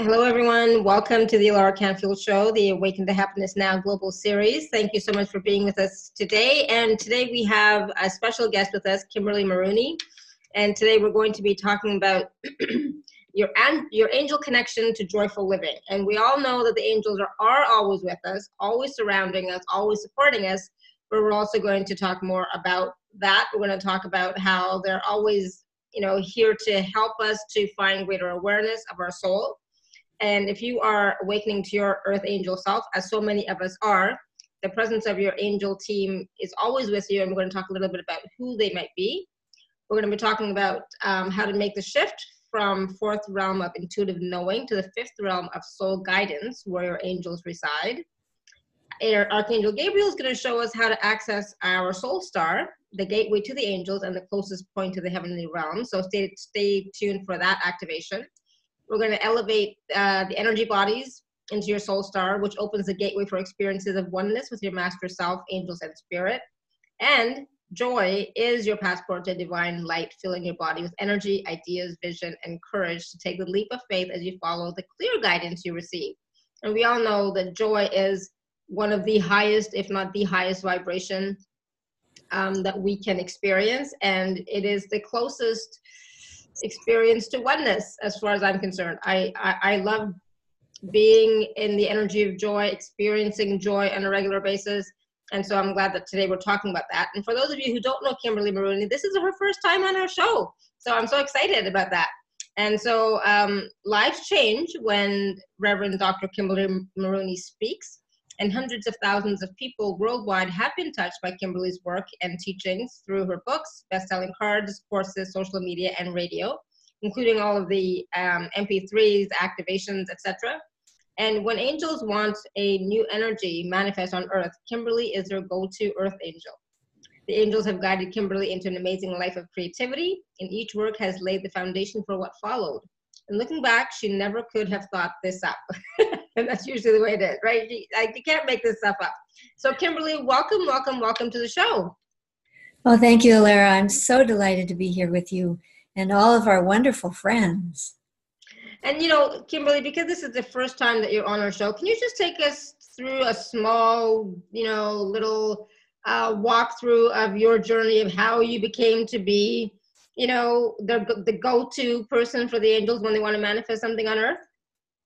Hello, everyone. Welcome to the Alara Canfield Show, the Awaken to Happiness Now Global Series. Thank you so much for being with us today. And today we have a special guest with us, Kimberly Marooney. And today we're going to be talking about your and your angel connection to joyful living. And we all know that the angels are, are always with us, always surrounding us, always supporting us. But we're also going to talk more about that. We're going to talk about how they're always, you know, here to help us to find greater awareness of our soul and if you are awakening to your earth angel self, as so many of us are, the presence of your angel team is always with you. And we're going to talk a little bit about who they might be. We're going to be talking about um, how to make the shift from fourth realm of intuitive knowing to the fifth realm of soul guidance, where your angels reside. Archangel Gabriel is going to show us how to access our soul star, the gateway to the angels and the closest point to the heavenly realm. So stay, stay tuned for that activation. We're going to elevate uh, the energy bodies into your soul star, which opens the gateway for experiences of oneness with your master self, angels, and spirit. And joy is your passport to divine light, filling your body with energy, ideas, vision, and courage to take the leap of faith as you follow the clear guidance you receive. And we all know that joy is one of the highest, if not the highest vibration um, that we can experience. And it is the closest experience to oneness as far as i'm concerned. I i, I love being in the energy of joy experiencing joy on a regular basis. And so i'm glad that today we're talking about that. And for those of you who don't know kimberly Marooney this is her first time on our show. So i'm so excited about that. And so um, lives change when reverend dr kimberly Marooney speaks and hundreds of thousands of people worldwide have been touched by Kimberly's work and teachings through her books, best-selling cards, courses, social media, and radio, including all of the um, MP3s, activations, etc. And when angels want a new energy manifest on earth, Kimberly is their go-to earth angel. The angels have guided Kimberly into an amazing life of creativity, and each work has laid the foundation for what followed. And looking back, she never could have thought this up. and that's usually the way it is, right? You, like, you can't make this stuff up. So, Kimberly, welcome, welcome, welcome to the show. Well, thank you, Alara. I'm so delighted to be here with you and all of our wonderful friends. And you know, Kimberly, because this is the first time that you're on our show, can you just take us through a small, you know, little uh, walkthrough of your journey of how you became to be, you know, the the go-to person for the angels when they want to manifest something on Earth?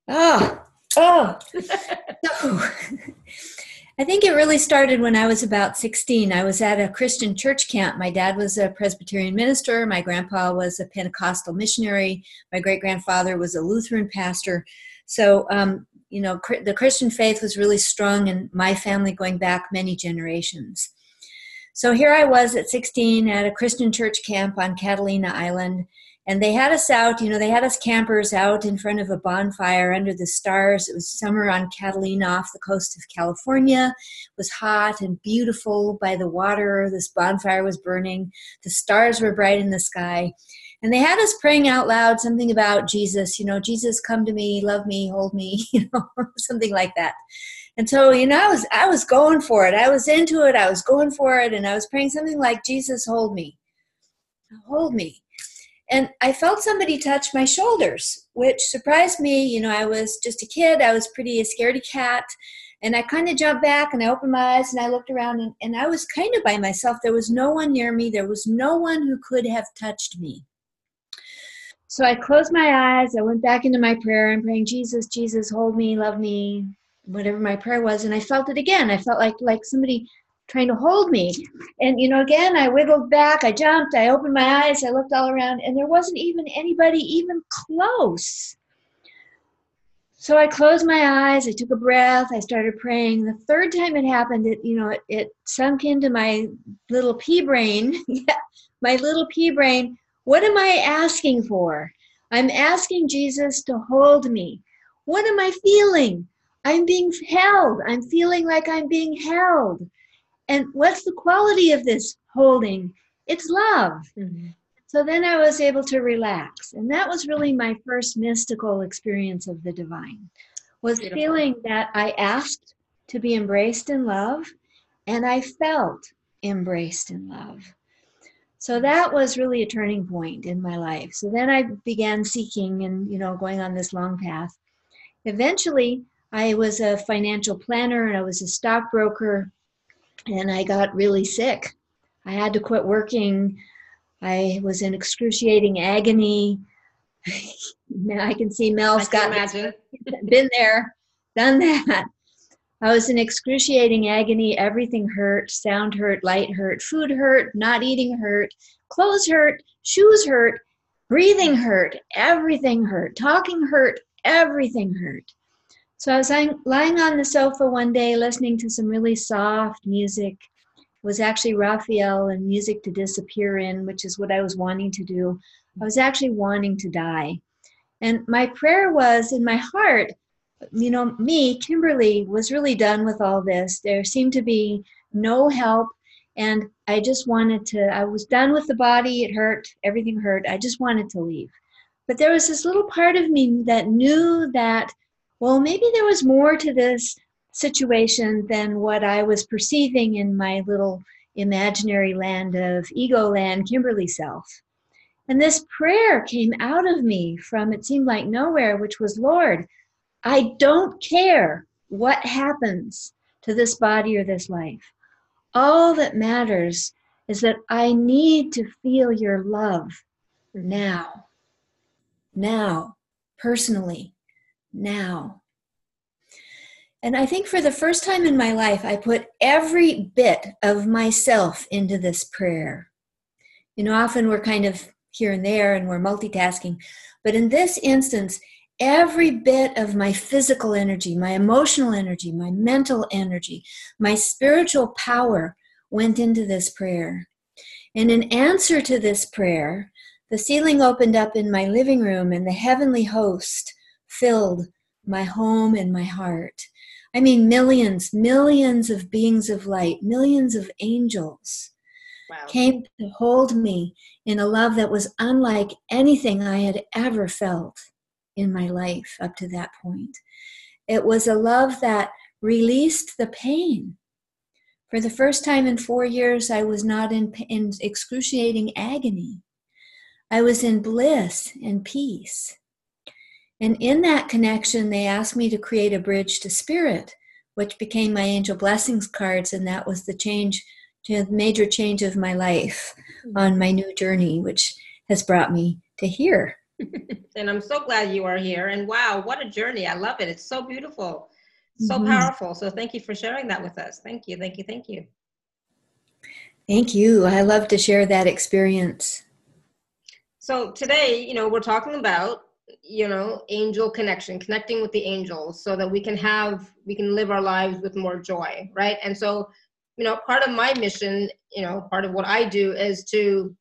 Oh, Oh, I think it really started when I was about 16. I was at a Christian church camp. My dad was a Presbyterian minister. My grandpa was a Pentecostal missionary. My great grandfather was a Lutheran pastor. So, um, you know, the Christian faith was really strong in my family going back many generations. So here I was at 16 at a Christian church camp on Catalina Island and they had us out you know they had us campers out in front of a bonfire under the stars. It was summer on catalina off the coast of california. It was hot and beautiful by the water. This bonfire was burning. The stars were bright in the sky. And they had us praying out loud something about jesus you know jesus come to me love me hold me you know something like that. And so you know i was i was going for it. I was into it. I was going for it. And i was praying something like jesus hold me. Hold me and I felt somebody touch my shoulders, which surprised me. You know, I was just a kid, I was pretty a scaredy cat. And I kind of jumped back and I opened my eyes and I looked around and, and I was kind of by myself. There was no one near me, there was no one who could have touched me. So I closed my eyes. I went back into my prayer. I'm praying, Jesus, Jesus, hold me, love me, whatever my prayer was. And I felt it again. I felt like like somebody trying to hold me. And, you know, again, I wiggled back, I jumped, I opened my eyes, I looked all around, and there wasn't even anybody even close. So I closed my eyes, I took a breath, I started praying. The third time it happened, it, you know, it, it sunk into my little pea brain. my little pea brain. What am I asking for? I'm asking Jesus to hold me. What am I feeling? I'm being held. I'm feeling like I'm being held. And what's the quality of this holding? It's love. Mm-hmm. So then I was able to relax. And that was really my first mystical experience of the divine. Was Beautiful. feeling that I asked to be embraced in love and I felt embraced in love. So that was really a turning point in my life. So then I began seeking and you know going on this long path. eventually, I was a financial planner and I was a stockbroker, and I got really sick. I had to quit working. I was in excruciating agony. Now I can see Mel's got been there, done that. I was in excruciating agony. Everything hurt. Sound hurt, light hurt, food hurt, not eating hurt, clothes hurt, shoes hurt, breathing hurt, everything hurt, talking hurt, everything hurt. So I was lying on the sofa one day listening to some really soft music. It was actually Raphael and Music to Disappear in, which is what I was wanting to do. I was actually wanting to die. And my prayer was in my heart, you know, me, Kimberly, was really done with all this. There seemed to be no help. And I just wanted to, I was done with the body. It hurt. Everything hurt. I just wanted to leave. But there was this little part of me that knew that, well, maybe there was more to this situation than what I was perceiving in my little imaginary land of ego land, Kimberly self. And this prayer came out of me from it seemed like nowhere, which was, Lord, I don't care what happens to this body or this life. All that matters is that I need to feel your love now. Now, personally, now. And I think for the first time in my life, I put every bit of myself into this prayer. You know, often we're kind of here and there and we're multitasking. But in this instance, every bit of my physical energy, my emotional energy, my mental energy, my spiritual power went into this prayer. And in answer to this prayer, the ceiling opened up in my living room and the heavenly host filled my home and my heart. I mean, millions, millions of beings of light, millions of angels wow. came to hold me in a love that was unlike anything I had ever felt in my life up to that point. It was a love that released the pain. For the first time in four years, I was not in, in excruciating agony. I was in bliss and peace. And in that connection, they asked me to create a bridge to spirit, which became my angel blessings cards, and that was the change to the major change of my life mm-hmm. on my new journey, which has brought me to here. and I'm so glad you are here. And wow, what a journey. I love it. It's so beautiful, so mm-hmm. powerful. So thank you for sharing that with us. Thank you, thank you, thank you. Thank you. I love to share that experience. So today, you know, we're talking about you know angel connection connecting with the angels so that we can have we can live our lives with more joy right? And so you know part of my mission you know part of what i do is to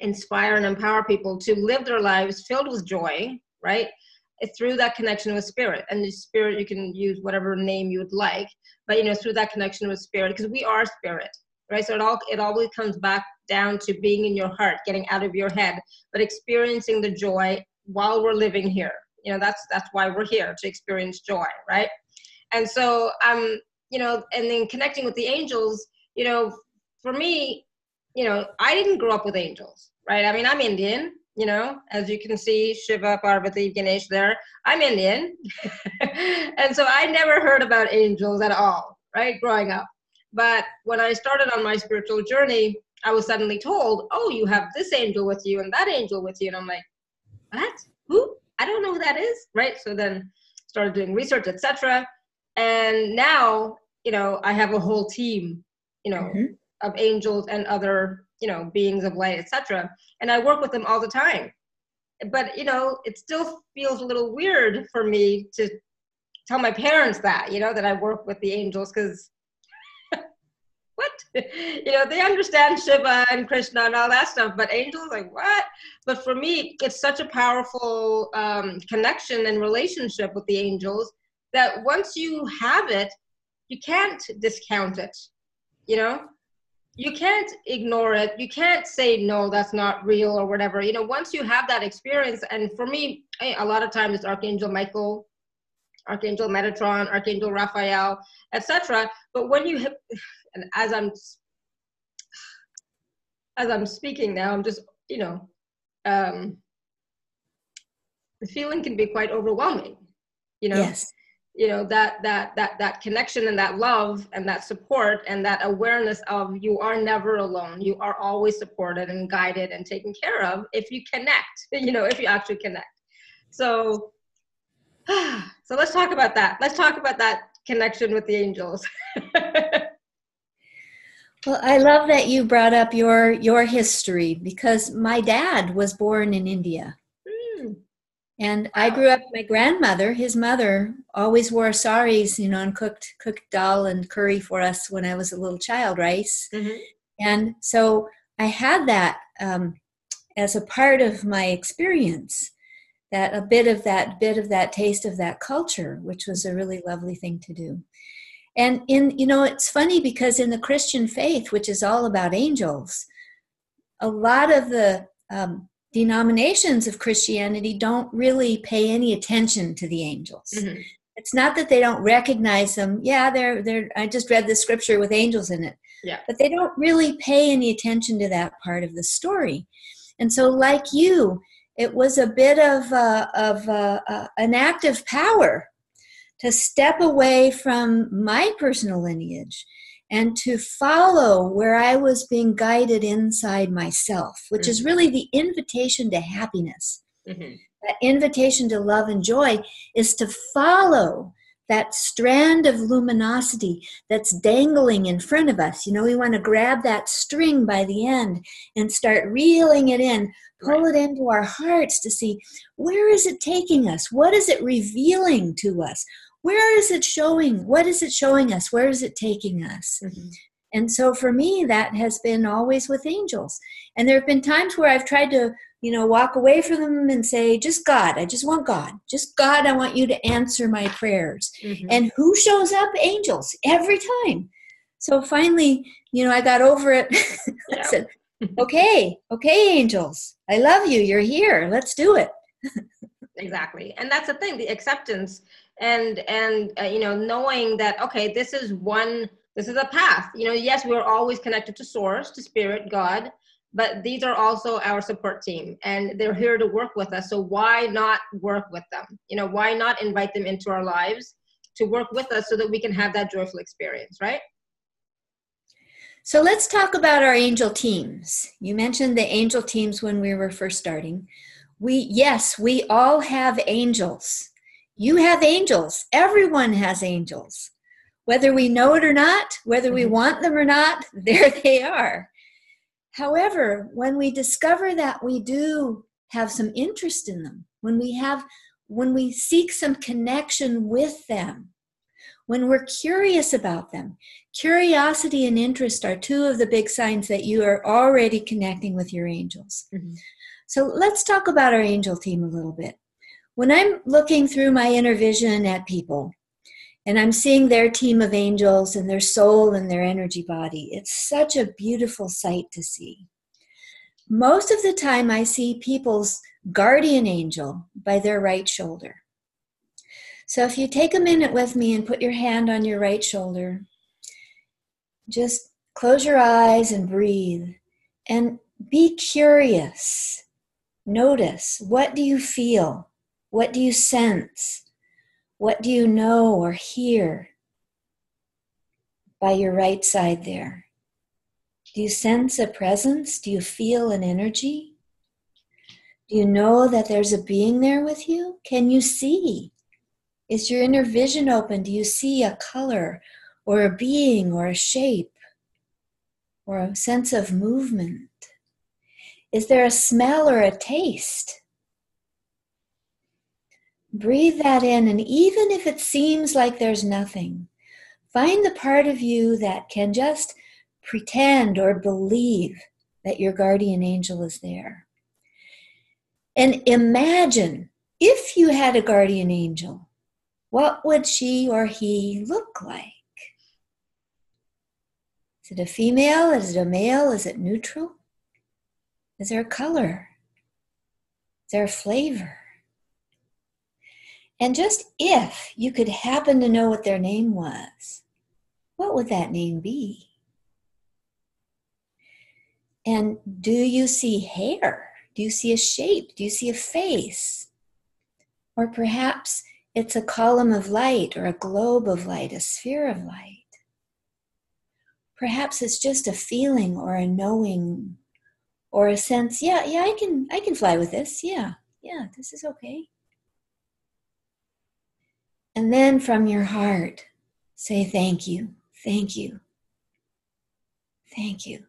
inspire and empower people to live their lives filled with joy right? It's through that connection with spirit and the spirit you can use whatever name you would like but you know through that connection with spirit because we are spirit right? So it all it always comes back down to being in your heart getting out of your head but experiencing the joy while we're living here you know that's that's why we're here to experience joy right and so um you know, and then connecting with the angels, you know, for me, you know, I didn't grow up with angels, right? I mean, I'm Indian, you know, as you can see, Shiva, Parvati, Ganesh there. I'm Indian. and so I never heard about angels at all, right, growing up. But when I started on my spiritual journey, I was suddenly told, oh, you have this angel with you and that angel with you. And I'm like, what? Who? I don't know who that is, right? So then started doing research, etc and now you know i have a whole team you know mm-hmm. of angels and other you know beings of light etc and i work with them all the time but you know it still feels a little weird for me to tell my parents that you know that i work with the angels because what you know they understand shiva and krishna and all that stuff but angels like what but for me it's such a powerful um, connection and relationship with the angels that once you have it, you can't discount it. You know, you can't ignore it. You can't say, no, that's not real or whatever. You know, once you have that experience, and for me, a lot of times it's Archangel Michael, Archangel Metatron, Archangel Raphael, etc. But when you and as I'm as I'm speaking now, I'm just, you know, um, the feeling can be quite overwhelming you know? Yes. You know that that that that connection and that love and that support and that awareness of you are never alone. You are always supported and guided and taken care of if you connect you know if you actually connect. So so let's talk about that. Let's talk about that connection with the angels well i love that you brought up your your history because my dad was born in india and I grew up, my grandmother, his mother, always wore saris, you know, and cooked cooked dal and curry for us when I was a little child, rice. Mm-hmm. And so I had that um, as a part of my experience, that a bit of that bit of that taste of that culture, which was a really lovely thing to do. And in, you know, it's funny because in the Christian faith, which is all about angels, a lot of the um, denominations of Christianity don't really pay any attention to the angels. Mm-hmm. It's not that they don't recognize them. Yeah, they're they're I just read the scripture with angels in it. Yeah. But they don't really pay any attention to that part of the story. And so like you, it was a bit of uh, of an act of power to step away from my personal lineage and to follow where I was being guided inside myself, which mm-hmm. is really the invitation to happiness. Mm-hmm. That invitation to love and joy is to follow that strand of luminosity that's dangling in front of us. You know, we want to grab that string by the end and start reeling it in, pull right. it into our hearts to see where is it taking us? What is it revealing to us? Where is it showing? What is it showing us? Where is it taking us? Mm-hmm. And so for me, that has been always with angels. And there have been times where I've tried to, you know, walk away from them and say, just God, I just want God. Just God, I want you to answer my prayers. Mm-hmm. And who shows up? Angels every time. So finally, you know, I got over it. I said, okay, okay, angels, I love you. You're here. Let's do it. exactly. And that's the thing the acceptance and and uh, you know knowing that okay this is one this is a path. You know yes we're always connected to source to spirit god but these are also our support team and they're here to work with us. So why not work with them? You know why not invite them into our lives to work with us so that we can have that joyful experience right? So let's talk about our angel teams. You mentioned the angel teams when we were first starting. We yes we all have angels you have angels. Everyone has angels. Whether we know it or not, whether we mm-hmm. want them or not, there they are. However, when we discover that we do have some interest in them, when we have when we seek some connection with them, when we're curious about them, curiosity and interest are two of the big signs that you are already connecting with your angels. Mm-hmm. So let's talk about our angel team a little bit when I'm looking through my inner vision at people and I'm seeing their team of angels and their soul and their energy body, it's such a beautiful sight to see. Most of the time, I see people's guardian angel by their right shoulder. So if you take a minute with me and put your hand on your right shoulder, just close your eyes and breathe and be curious. Notice what do you feel? What do you sense? What do you know or hear by your right side there? Do you sense a presence? Do you feel an energy? Do you know that there's a being there with you? Can you see? Is your inner vision open? Do you see a color or a being or a shape or a sense of movement? Is there a smell or a taste? Breathe that in, and even if it seems like there's nothing, find the part of you that can just pretend or believe that your guardian angel is there. And imagine if you had a guardian angel, what would she or he look like? Is it a female? Is it a male? Is it neutral? Is there a color? Is there a flavor? And just if you could happen to know what their name was, what would that name be? And do you see hair? Do you see a shape? Do you see a face? Or perhaps it's a column of light or a globe of light, a sphere of light. Perhaps it's just a feeling or a knowing or a sense, yeah, yeah, I can I can fly with this. Yeah. Yeah, this is okay. And then from your heart, say thank you. Thank you. Thank you.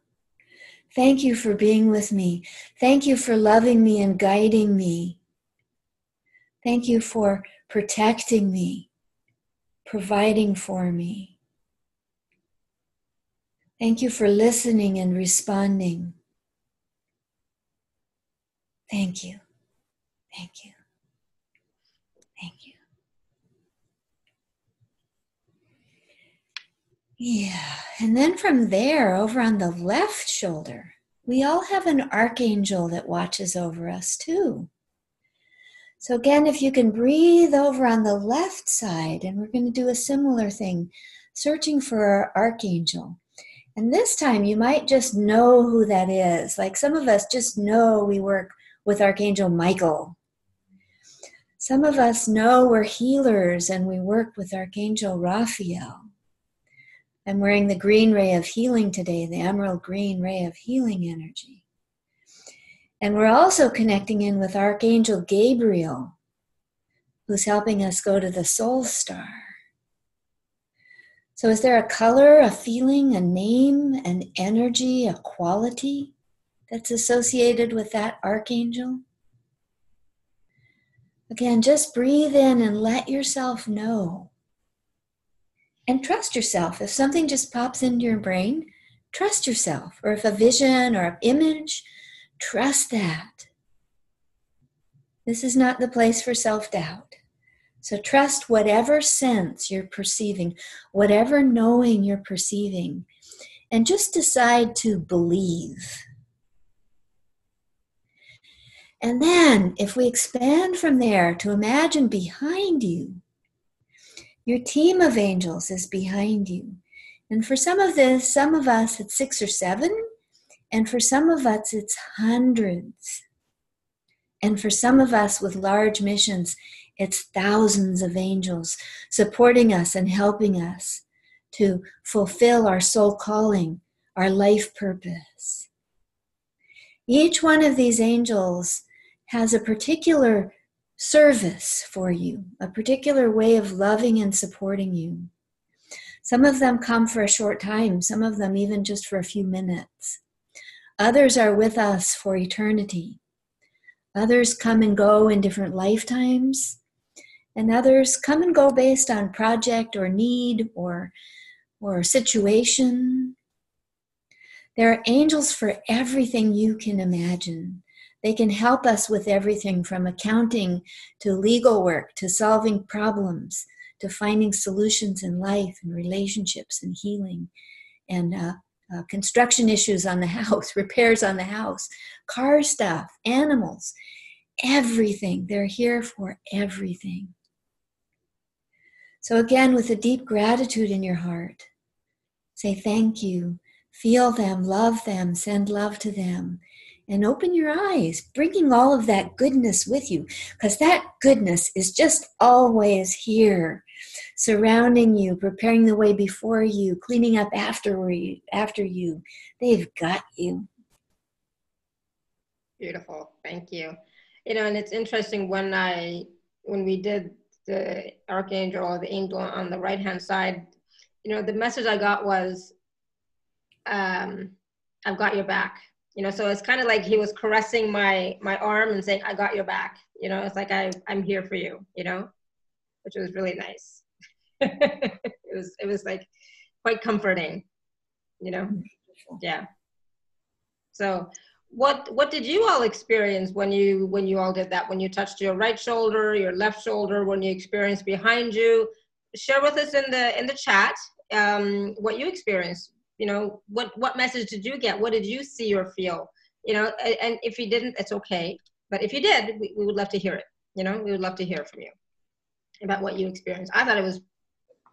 Thank you for being with me. Thank you for loving me and guiding me. Thank you for protecting me, providing for me. Thank you for listening and responding. Thank you. Thank you. Thank you. Yeah, and then from there, over on the left shoulder, we all have an archangel that watches over us too. So, again, if you can breathe over on the left side, and we're going to do a similar thing, searching for our archangel. And this time you might just know who that is. Like some of us just know we work with Archangel Michael. Some of us know we're healers and we work with Archangel Raphael. I'm wearing the green ray of healing today, the emerald green ray of healing energy. And we're also connecting in with Archangel Gabriel, who's helping us go to the soul star. So, is there a color, a feeling, a name, an energy, a quality that's associated with that archangel? Again, just breathe in and let yourself know. And trust yourself. If something just pops into your brain, trust yourself. Or if a vision or an image, Trust that. This is not the place for self doubt. So trust whatever sense you're perceiving, whatever knowing you're perceiving, and just decide to believe. And then, if we expand from there to imagine behind you, your team of angels is behind you. And for some of this, some of us, it's six or seven, and for some of us, it's hundreds. And for some of us with large missions, it's thousands of angels supporting us and helping us to fulfill our soul calling, our life purpose. Each one of these angels has a particular service for you, a particular way of loving and supporting you. Some of them come for a short time, some of them even just for a few minutes. Others are with us for eternity. Others come and go in different lifetimes. And others come and go based on project or need or, or situation. There are angels for everything you can imagine. They can help us with everything from accounting to legal work to solving problems to finding solutions in life and relationships and healing and uh, uh, construction issues on the house, repairs on the house, car stuff, animals, everything. They're here for everything. So, again, with a deep gratitude in your heart, say thank you, feel them, love them, send love to them, and open your eyes, bringing all of that goodness with you, because that goodness is just always here surrounding you, preparing the way before you, cleaning up after you, after you. They've got you. Beautiful. Thank you. You know, and it's interesting when I when we did the archangel or the angel on the right hand side, you know, the message I got was, um, "I've got your back." You know, so it's kind of like he was caressing my my arm and saying, "I got your back." You know, it's like I I'm here for you. You know, which was really nice. it was it was like quite comforting, you know. Yeah. So what what did you all experience when you when you all did that when you touched your right shoulder your left shoulder when you experienced behind you share with us in the in the chat um, what you experienced you know what what message did you get? What did you see or feel? You know and, if you didn't it's okay. But if you did we, we would love to hear it. You know we would love to hear from you about what you experienced. I thought it was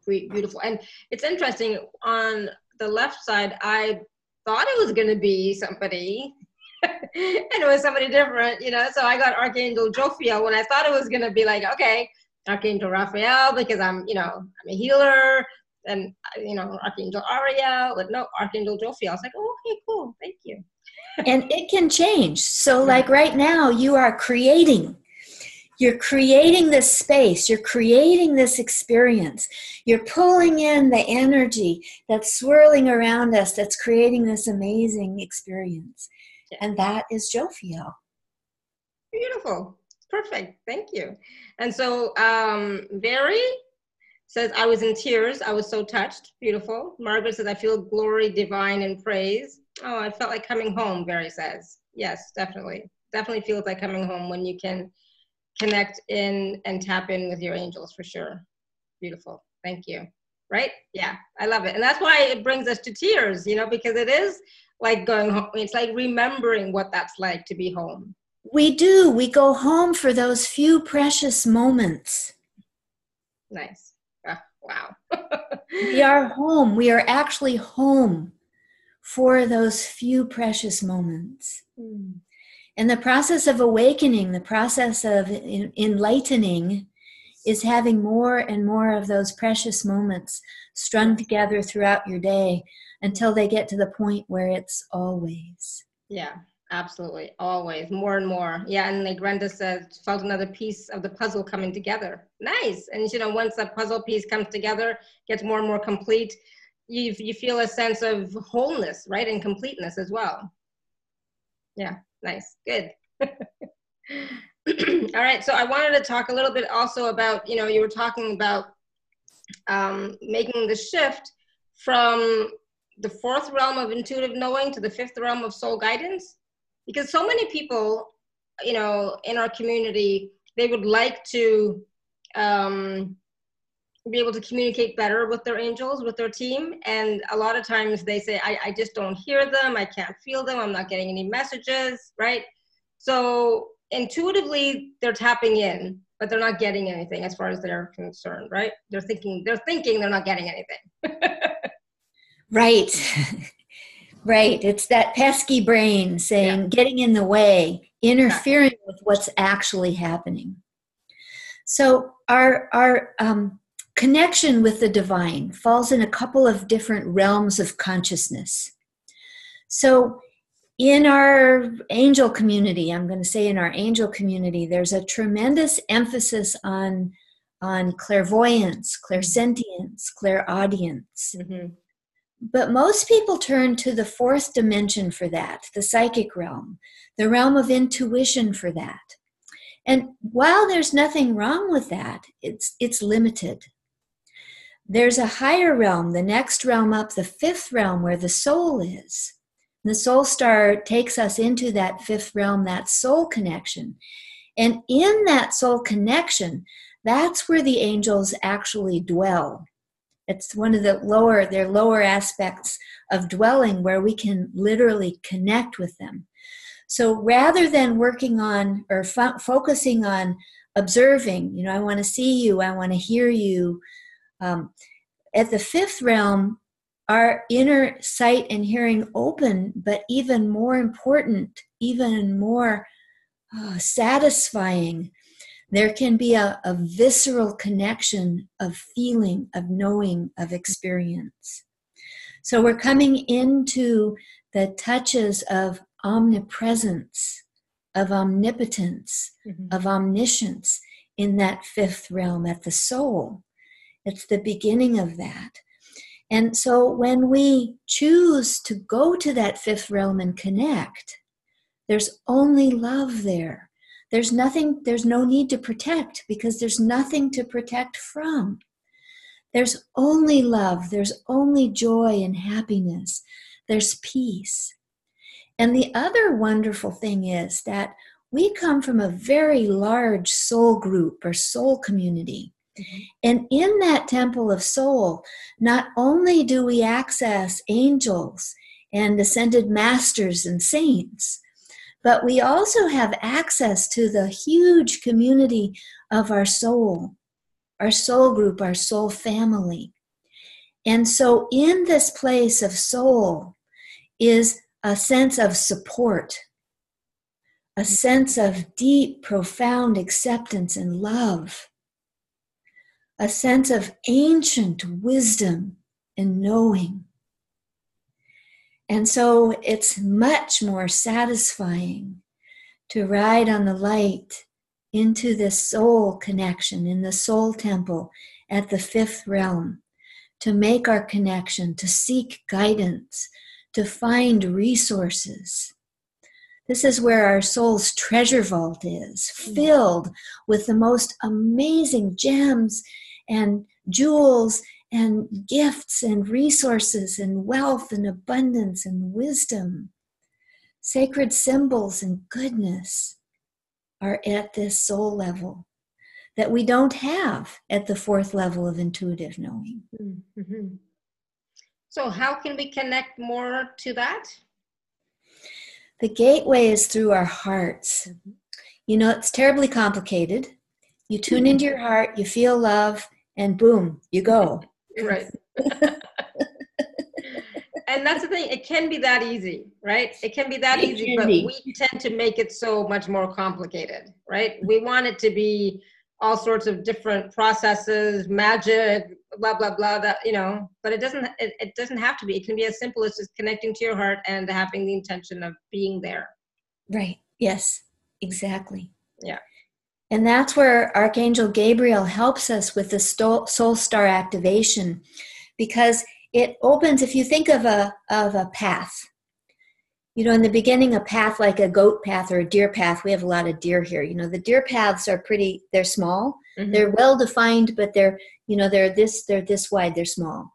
beautiful. And it's interesting on the left side, I thought it was going to be somebody and it was somebody different, you know. So I got Archangel Jophiel when I thought it was going to be like, okay, Archangel Raphael because I'm, you know, I'm a healer, and you know, Archangel Ariel, but no, Archangel Jophiel. I was like, oh, okay, cool, thank you. and it can change. So, like right now, you are creating. You're creating this space, you're creating this experience, you're pulling in the energy that's swirling around us, that's creating this amazing experience. And that is Jophiel. Beautiful. Perfect. Thank you. And so, um, Very says, I was in tears. I was so touched. Beautiful. Margaret says, I feel glory, divine, and praise. Oh, I felt like coming home, Barry says. Yes, definitely. Definitely feels like coming home when you can connect in and tap in with your angels for sure. Beautiful. Thank you. Right? Yeah, I love it. And that's why it brings us to tears, you know, because it is like going home. It's like remembering what that's like to be home. We do. We go home for those few precious moments. Nice. Oh, wow. we are home. We are actually home for those few precious moments. Mm. And the process of awakening, the process of enlightening, is having more and more of those precious moments strung together throughout your day until they get to the point where it's always. Yeah, absolutely. Always. More and more. Yeah, and like Brenda said, felt another piece of the puzzle coming together. Nice. And you know, once that puzzle piece comes together, gets more and more complete, you you feel a sense of wholeness, right? And completeness as well. Yeah nice, good. All right, so I wanted to talk a little bit also about, you know, you were talking about um, making the shift from the fourth realm of intuitive knowing to the fifth realm of soul guidance. Because so many people, you know, in our community, they would like to um, be able to communicate better with their angels, with their team. And a lot of times they say, I, I just don't hear them, I can't feel them, I'm not getting any messages, right? So intuitively they're tapping in, but they're not getting anything as far as they're concerned, right? They're thinking, they're thinking they're not getting anything. right. right. It's that pesky brain saying, yeah. getting in the way, interfering with what's actually happening. So our our um, connection with the divine falls in a couple of different realms of consciousness. So, in our angel community, I'm going to say in our angel community, there's a tremendous emphasis on on clairvoyance, clairsentience, clairaudience. Mm-hmm. But most people turn to the fourth dimension for that, the psychic realm, the realm of intuition for that. And while there's nothing wrong with that, it's it's limited. There's a higher realm, the next realm up, the fifth realm where the soul is. The soul star takes us into that fifth realm, that soul connection. And in that soul connection, that's where the angels actually dwell. It's one of the lower, their lower aspects of dwelling where we can literally connect with them. So rather than working on or fo- focusing on observing, you know, I want to see you, I want to hear you, um, at the fifth realm, our inner sight and hearing open, but even more important, even more uh, satisfying, there can be a, a visceral connection of feeling, of knowing, of experience. So we're coming into the touches of omnipresence, of omnipotence, mm-hmm. of omniscience in that fifth realm at the soul. It's the beginning of that. And so when we choose to go to that fifth realm and connect, there's only love there. There's nothing, there's no need to protect because there's nothing to protect from. There's only love, there's only joy and happiness, there's peace. And the other wonderful thing is that we come from a very large soul group or soul community. Mm-hmm. And in that temple of soul, not only do we access angels and ascended masters and saints, but we also have access to the huge community of our soul, our soul group, our soul family. And so, in this place of soul is a sense of support, a sense of deep, profound acceptance and love a sense of ancient wisdom and knowing. And so it's much more satisfying to ride on the light into this soul connection in the soul temple at the fifth realm, to make our connection, to seek guidance, to find resources. This is where our soul's treasure vault is, mm. filled with the most amazing gems and jewels and gifts and resources and wealth and abundance and wisdom. Sacred symbols and goodness are at this soul level that we don't have at the fourth level of intuitive knowing. Mm-hmm. So, how can we connect more to that? The gateway is through our hearts. Mm-hmm. You know, it's terribly complicated. You tune into your heart, you feel love, and boom, you go. Right. and that's the thing, it can be that easy, right? It can be that it easy, but be. we tend to make it so much more complicated, right? We want it to be all sorts of different processes, magic, blah blah blah. That you know, but it doesn't. It, it doesn't have to be. It can be as simple as just connecting to your heart and having the intention of being there. Right. Yes. Exactly. Yeah. And that's where Archangel Gabriel helps us with the soul star activation because it opens if you think of a of a path you know, in the beginning, a path like a goat path or a deer path, we have a lot of deer here. You know, the deer paths are pretty, they're small. Mm-hmm. They're well defined, but they're, you know, they're this, they're this wide, they're small.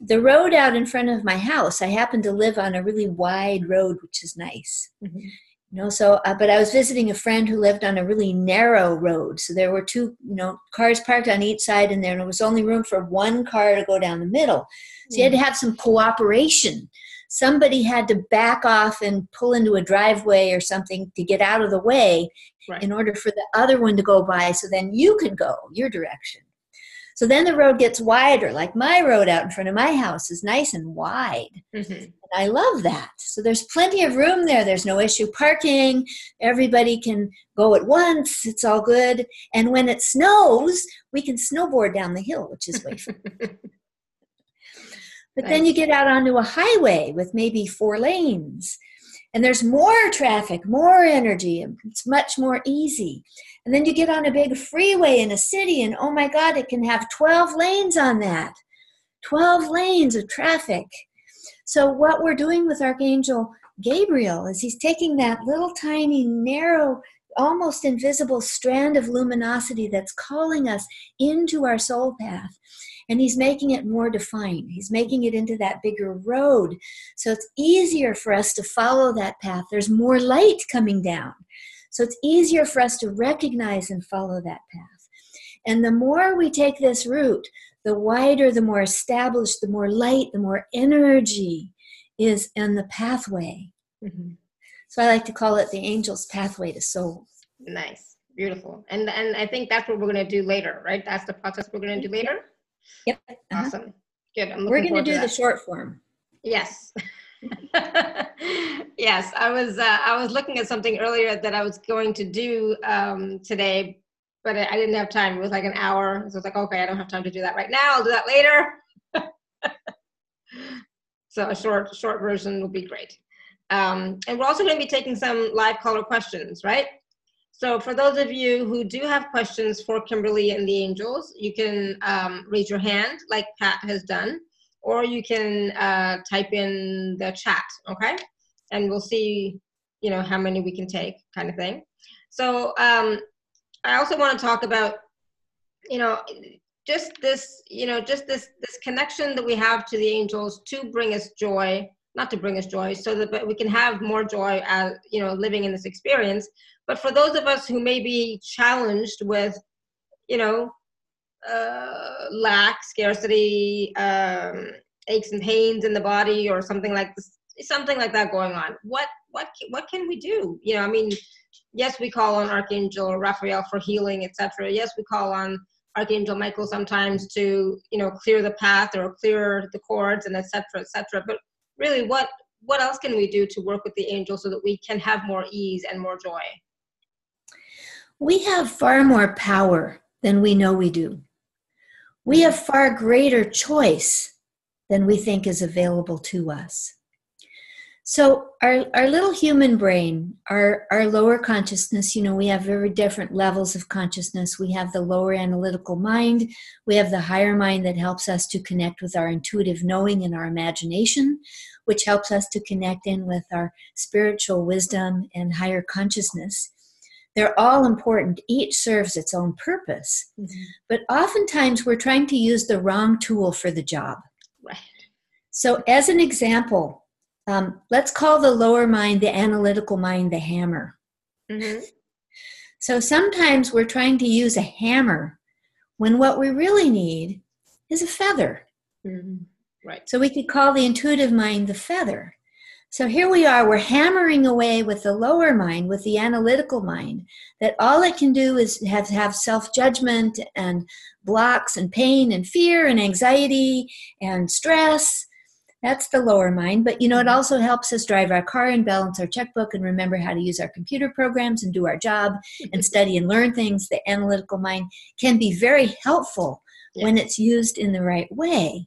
The road out in front of my house, I happen to live on a really wide road, which is nice. Mm-hmm. You know, so, uh, but I was visiting a friend who lived on a really narrow road. So there were two, you know, cars parked on each side, and there was only room for one car to go down the middle. So you had to mm. have some cooperation somebody had to back off and pull into a driveway or something to get out of the way right. in order for the other one to go by so then you could go your direction. So then the road gets wider, like my road out in front of my house is nice and wide. Mm-hmm. And I love that. So there's plenty of room there. There's no issue parking. Everybody can go at once. It's all good. And when it snows, we can snowboard down the hill, which is way fun. But then you get out onto a highway with maybe four lanes, and there's more traffic, more energy, and it's much more easy. And then you get on a big freeway in a city, and oh my God, it can have 12 lanes on that 12 lanes of traffic. So, what we're doing with Archangel Gabriel is he's taking that little tiny, narrow, almost invisible strand of luminosity that's calling us into our soul path and he's making it more defined. He's making it into that bigger road. So it's easier for us to follow that path. There's more light coming down. So it's easier for us to recognize and follow that path. And the more we take this route, the wider, the more established, the more light, the more energy is in the pathway. Mm-hmm. So I like to call it the angel's pathway to soul. Nice, beautiful, and and I think that's what we're going to do later, right? That's the process we're going to do later. Yep. Uh-huh. Awesome. Good. I'm We're going to do the short form. Yes. yes, I was uh, I was looking at something earlier that I was going to do um, today, but I, didn't have time. It was like an hour, so I was like, okay, I don't have time to do that right now. I'll do that later. so a short short version will be great. Um, and we're also going to be taking some live caller questions, right? So for those of you who do have questions for Kimberly and the Angels, you can um, raise your hand like Pat has done, or you can uh, type in the chat, okay? And we'll see, you know, how many we can take kind of thing. So um, I also want to talk about, you know, just this, you know, just this, this connection that we have to the angels to bring us joy, not to bring us joy, so that we can have more joy as, you know, living in this experience but for those of us who may be challenged with, you know, uh, lack, scarcity, um, aches and pains in the body, or something like this, something like that going on, what what what can we do? You know, I mean, yes, we call on Archangel Raphael for healing, etc. Yes, we call on Archangel Michael sometimes to you know clear the path or clear the cords and etc. etc. But really, what what else can we do to work with the angels so that we can have more ease and more joy? we have far more power than we know we do. we have far greater choice than we think is available to us. So our, our little human brain, our, our lower consciousness, you know, we have very different levels of consciousness. We have the lower analytical mind. We have the higher mind that helps us to connect with our intuitive knowing and our imagination, which helps us to connect in with our spiritual wisdom and higher consciousness. They're all important. Each serves its own purpose. Mm-hmm. But oftentimes we're trying to use the wrong tool for the job. Right. So, as an example, um, let's call the lower mind, the analytical mind, the hammer. Mm-hmm. So sometimes we're trying to use a hammer when what we really need is a feather. Mm-hmm. Right. So we could call the intuitive mind the feather. So here we are, we're hammering away with the lower mind, with the analytical mind, that all it can do is have, have self judgment and blocks and pain and fear and anxiety and stress that's the lower mind. But you know, it mm-hmm. also helps us drive our car and balance our checkbook and remember how to use our computer programs and do our job and study and learn things. The analytical mind can be very helpful yeah. when it's used in the right way.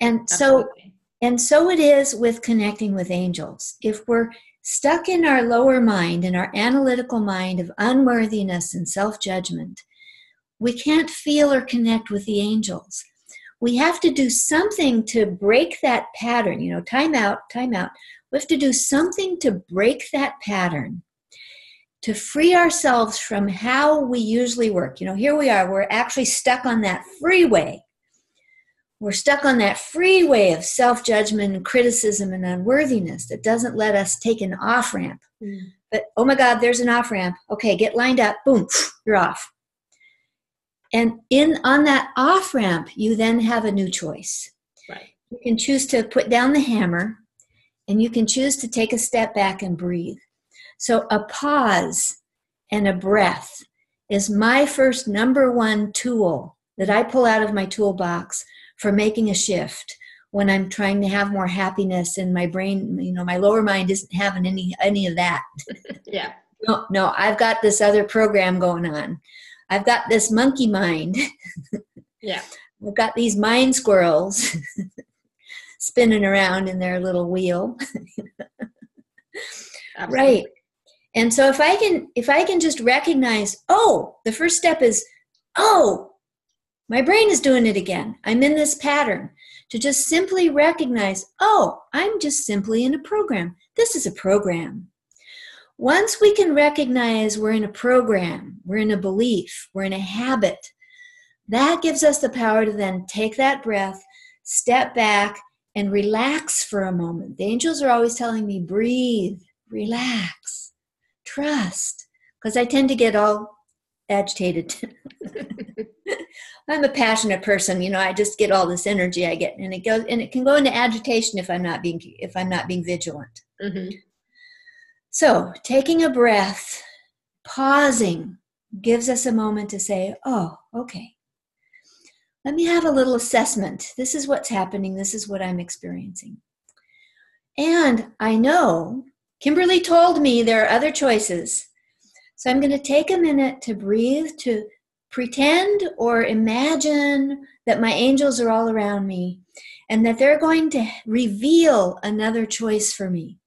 And Absolutely. so and so it is with connecting with angels. If we're stuck in our lower mind, in our analytical mind of unworthiness and self judgment, we can't feel or connect with the angels we have to do something to break that pattern. You know, time out, time out. We have to do something to break that pattern, to free ourselves from how we usually work. You know, here we are, we're actually stuck on that freeway. We're stuck on that freeway of self judgment and criticism and unworthiness that doesn't let us take an off ramp. Mm. But oh my God, there's an off ramp. Okay, get lined up. Boom, you're off. And in on that off ramp, you then have a new choice. Right. You can choose to put down the hammer and you can choose to take a step back and breathe. So a pause and a breath is my first number one tool that I pull out of my toolbox for making a shift when I'm trying to have more happiness and my brain, you know, my lower mind isn't having any any of that. yeah. No, no, I've got this other program going on. I've got this monkey mind. yeah. I've got these mind squirrels spinning around in their little wheel. right. And so if I can if I can just recognize, oh, the first step is, oh, my brain is doing it again. I'm in this pattern. To just simply recognize, oh, I'm just simply in a program. This is a program. Once we can recognize we're in a program, we're in a belief, we're in a habit, that gives us the power to then take that breath, step back, and relax for a moment. The angels are always telling me breathe, relax, trust, because I tend to get all agitated. I'm a passionate person, you know. I just get all this energy I get, and it goes, and it can go into agitation if I'm not being if I'm not being vigilant. Mm-hmm. So, taking a breath, pausing, gives us a moment to say, oh, okay. Let me have a little assessment. This is what's happening. This is what I'm experiencing. And I know Kimberly told me there are other choices. So I'm going to take a minute to breathe, to pretend or imagine that my angels are all around me and that they're going to reveal another choice for me.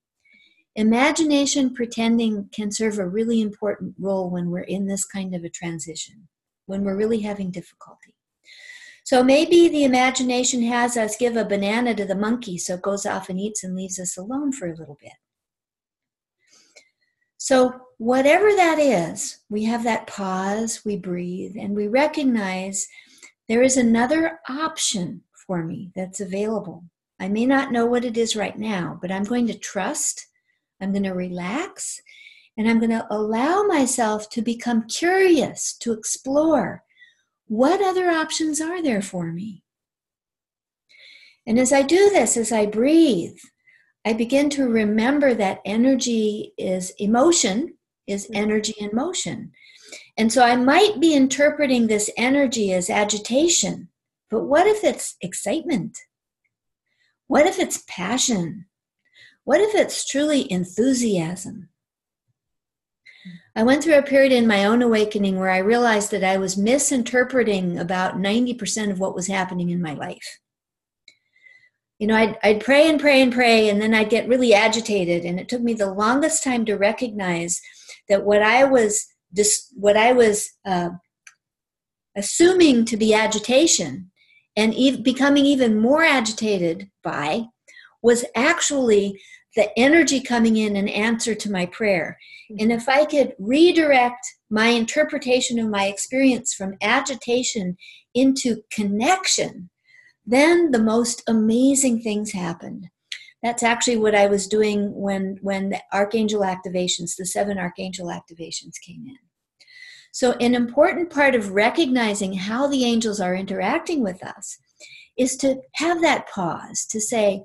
Imagination pretending can serve a really important role when we're in this kind of a transition, when we're really having difficulty. So maybe the imagination has us give a banana to the monkey so it goes off and eats and leaves us alone for a little bit. So, whatever that is, we have that pause, we breathe, and we recognize there is another option for me that's available. I may not know what it is right now, but I'm going to trust I'm going to relax and I'm going to allow myself to become curious, to explore what other options are there for me. And as I do this, as I breathe, I begin to remember that energy is emotion, is mm-hmm. energy in motion. And so I might be interpreting this energy as agitation, but what if it's excitement? What if it's passion? What if it's truly enthusiasm? I went through a period in my own awakening where I realized that I was misinterpreting about 90% of what was happening in my life. You know, I'd, I'd pray and pray and pray, and then I'd get really agitated. And it took me the longest time to recognize that what I was, dis- what I was uh, assuming to be agitation and e- becoming even more agitated by was actually the energy coming in in answer to my prayer. And if I could redirect my interpretation of my experience from agitation into connection, then the most amazing things happened. That's actually what I was doing when when the archangel activations, the seven archangel activations came in. So an important part of recognizing how the angels are interacting with us is to have that pause to say,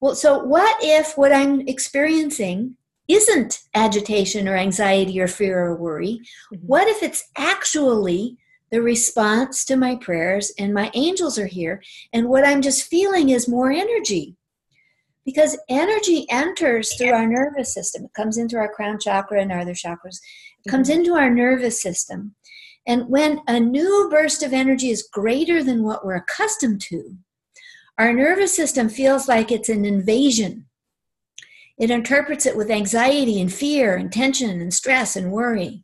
well, so what if what I'm experiencing isn't agitation or anxiety or fear or worry? Mm-hmm. What if it's actually the response to my prayers and my angels are here and what I'm just feeling is more energy? Because energy enters through our nervous system. It comes into our crown chakra and our other chakras. It comes mm-hmm. into our nervous system. And when a new burst of energy is greater than what we're accustomed to, our nervous system feels like it's an invasion it interprets it with anxiety and fear and tension and stress and worry.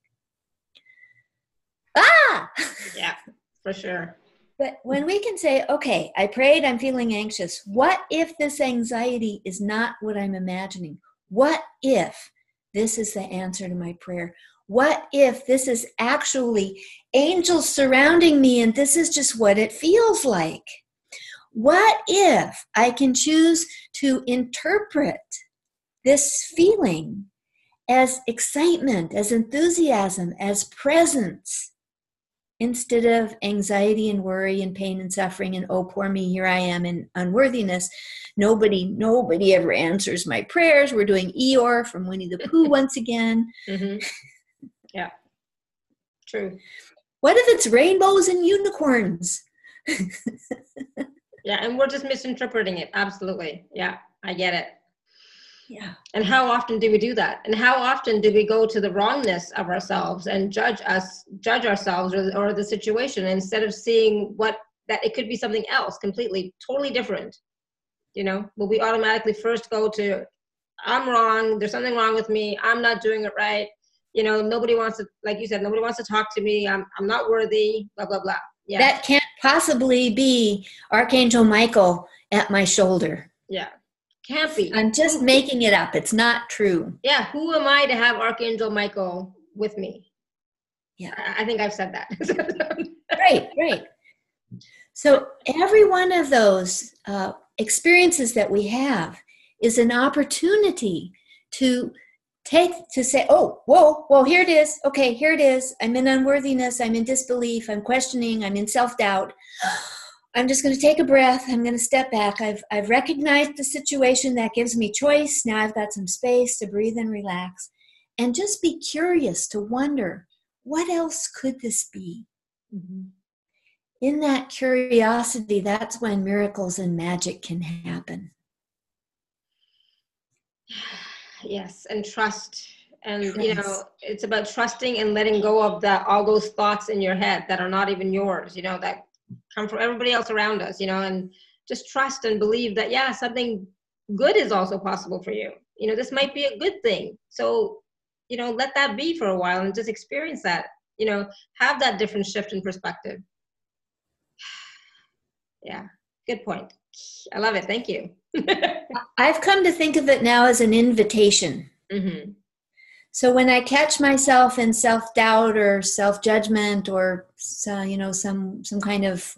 Ah! Yeah, for sure. But when we can say, okay, I prayed, I'm feeling anxious. What if this anxiety is not what I'm imagining? What if this is the answer to my prayer? What if this is actually angels surrounding me and this is just what it feels like? What if I can choose to interpret this feeling as excitement, as enthusiasm, as presence, instead of anxiety and worry and pain and suffering and oh poor me here i am in unworthiness? Nobody nobody ever answers my prayers. We're doing eeyore from winnie the pooh once again. Mm-hmm. yeah. True. What if it's rainbows and unicorns yeah and we're just misinterpreting it absolutely yeah i get it yeah. And how often do we do that? And how often do we go to the wrongness of ourselves and judge us, judge ourselves or, or the situation instead of seeing what that it could be something else completely, totally different. You know, but we automatically first go to, I'm wrong. There's something wrong with me. I'm not doing it right. You know, nobody wants to, like you said, nobody wants to talk to me. I'm, I'm not worthy. Blah blah blah. Yeah. That can't possibly be Archangel Michael at my shoulder. Yeah can't be. I'm just making it up. It's not true. Yeah. Who am I to have Archangel Michael with me? Yeah. I think I've said that. right, right. So every one of those uh, experiences that we have is an opportunity to take to say oh whoa whoa here it is okay here it is i'm in unworthiness i'm in disbelief i'm questioning i'm in self-doubt I'm just going to take a breath. I'm going to step back. I've, I've recognized the situation that gives me choice. Now I've got some space to breathe and relax. And just be curious to wonder what else could this be? Mm-hmm. In that curiosity, that's when miracles and magic can happen. Yes, and trust. And trust. you know, it's about trusting and letting go of that all those thoughts in your head that are not even yours, you know, that come from everybody else around us, you know, and just trust and believe that, yeah, something good is also possible for you. You know, this might be a good thing. So, you know, let that be for a while and just experience that, you know, have that different shift in perspective. yeah, good point. I love it. Thank you. I've come to think of it now as an invitation. Mm-hmm. So when I catch myself in self doubt or self judgment or uh, you know some some kind of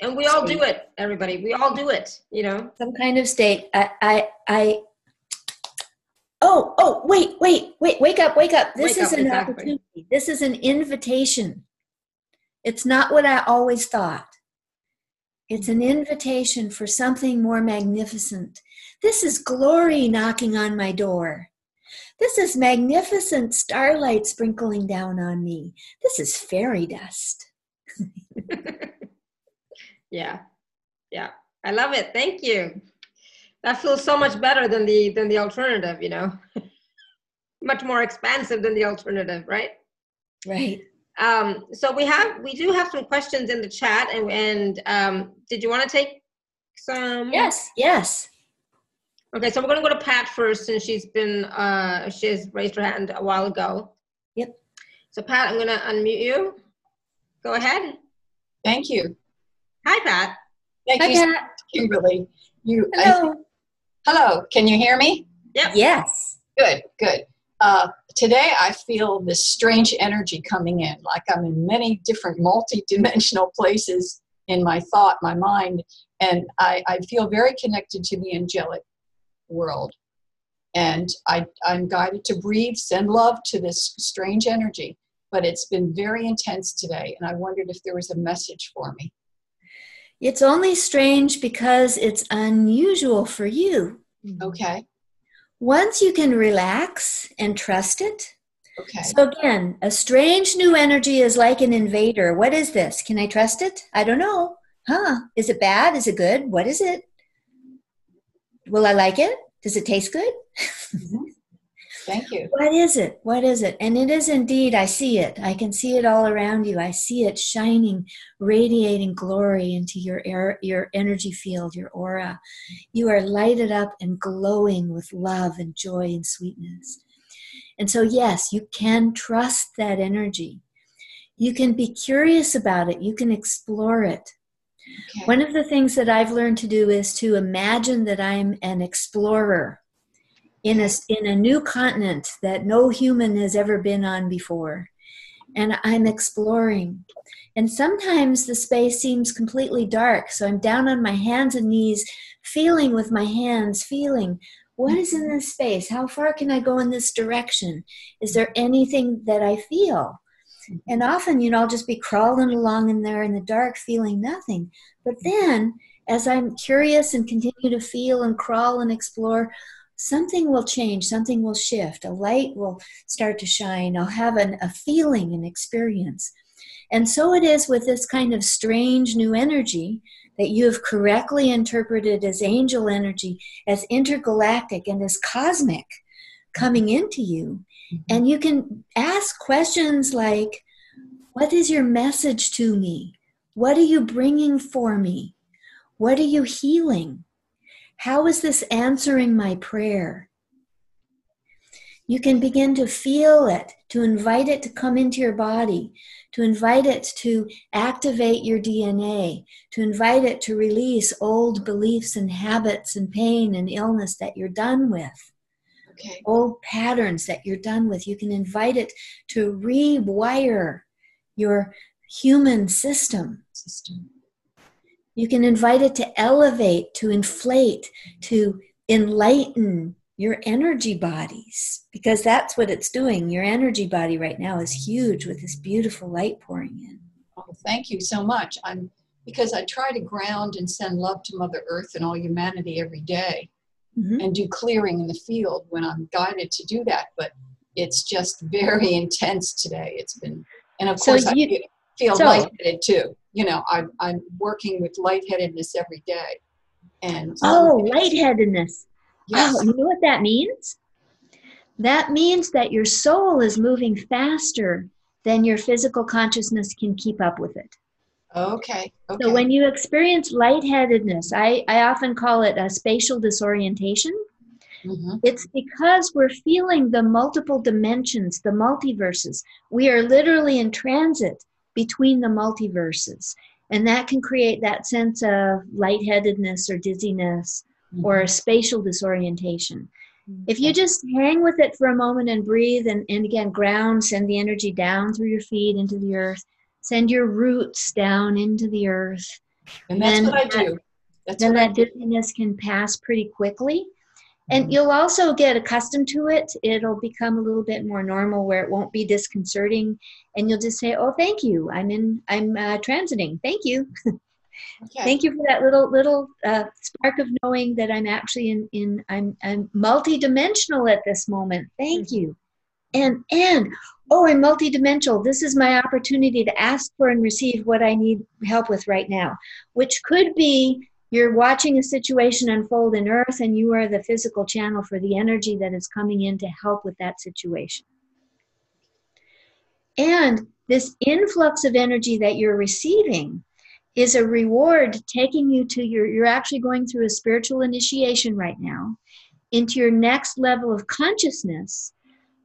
and we all do it, everybody. We all do it. You know, some kind of state. I I I. Oh oh wait wait wait wake up wake up! This wake is up, an exactly. opportunity. This is an invitation. It's not what I always thought. It's an invitation for something more magnificent. This is glory knocking on my door. This is magnificent starlight sprinkling down on me. This is fairy dust. yeah. Yeah. I love it. Thank you. That feels so much better than the than the alternative, you know. much more expansive than the alternative, right? Right. Um, so we have we do have some questions in the chat, and, and um, did you want to take some? Yes. Yes. Okay, so we're going to go to Pat first, since she's been uh, she has raised her hand a while ago. Yep. So Pat, I'm going to unmute you. Go ahead. Thank you. Hi, Pat. Thank Hi, you, Pat. Kimberly. You. I- Hello. hello. Can you hear me? Yep. Yes. Good. Good. Uh, today I feel this strange energy coming in, like I'm in many different multi-dimensional places in my thought, my mind, and I, I feel very connected to the angelic world. And I, I'm guided to breathe, send love to this strange energy. But it's been very intense today, and I wondered if there was a message for me. It's only strange because it's unusual for you. Mm-hmm. Okay. Once you can relax and trust it. Okay. So, again, a strange new energy is like an invader. What is this? Can I trust it? I don't know. Huh? Is it bad? Is it good? What is it? Will I like it? Does it taste good? Mhm. Thank you. What is it? What is it? And it is indeed, I see it. I can see it all around you. I see it shining, radiating glory into your air, your energy field, your aura. You are lighted up and glowing with love and joy and sweetness. And so, yes, you can trust that energy. You can be curious about it. You can explore it. Okay. One of the things that I've learned to do is to imagine that I'm an explorer in a, in a new continent that no human has ever been on before. And I'm exploring. And sometimes the space seems completely dark. So I'm down on my hands and knees, feeling with my hands, feeling what is in this space? How far can I go in this direction? Is there anything that I feel? And often, you know, I'll just be crawling along in there in the dark, feeling nothing. But then, as I'm curious and continue to feel and crawl and explore, something will change, something will shift, a light will start to shine. I'll have an, a feeling, an experience. And so it is with this kind of strange new energy that you have correctly interpreted as angel energy, as intergalactic, and as cosmic coming into you. Mm-hmm. And you can ask questions like, What is your message to me? What are you bringing for me? What are you healing? How is this answering my prayer? You can begin to feel it, to invite it to come into your body, to invite it to activate your DNA, to invite it to release old beliefs and habits and pain and illness that you're done with Okay. old patterns that you're done with. You can invite it to rewire your human system. System. You can invite it to elevate, to inflate, to enlighten your energy bodies because that's what it's doing. Your energy body right now is huge with this beautiful light pouring in. Oh, thank you so much. I'm because I try to ground and send love to Mother Earth and all humanity every day Mhm. and do clearing in the field when I'm guided to do that. But it's just very intense today. It's been, and of So course, I you- feel, feel so- lightheaded too. You know, I'm, I'm working with lightheadedness every day. And Oh, lightheadedness. yes, Oh, you know what that means? That means that your soul is moving faster than your physical consciousness can keep up with it. okay, okay. So when you experience lightheadedness, I, I often call it a spatial disorientation. Mhm. It's because we're feeling the multiple dimensions, the multiverses. We are literally in transit between the multiverses. And that can create that sense of lightheadedness or dizziness or mm-hmm. spatial disorientation. Mm-hmm. If you just hang with it for a moment and breathe and, and again ground, send the energy down through your feet into the earth, send your roots down into the earth, and that's then what I do. That's then what I that dizziness can pass pretty quickly. And you'll also get accustomed to it. It'll become a little bit more normal where it won't be disconcerting. And you'll just say, "Oh, thank you. I'm in. I'm uh, transiting. Thank you. Okay. Thank you for that little little uh, spark of knowing that I'm actually in. In I'm I'm multidimensional at this moment. Thank you. And and oh, I'm multidimensional. This is my opportunity to ask for and receive what I need help with right now, which could be you're watching a situation unfold in earth and you are the physical channel for the energy that is coming in to help with that situation. And this influx of energy that you're receiving is a reward taking you to your you're actually going through a spiritual initiation right now into your next level of consciousness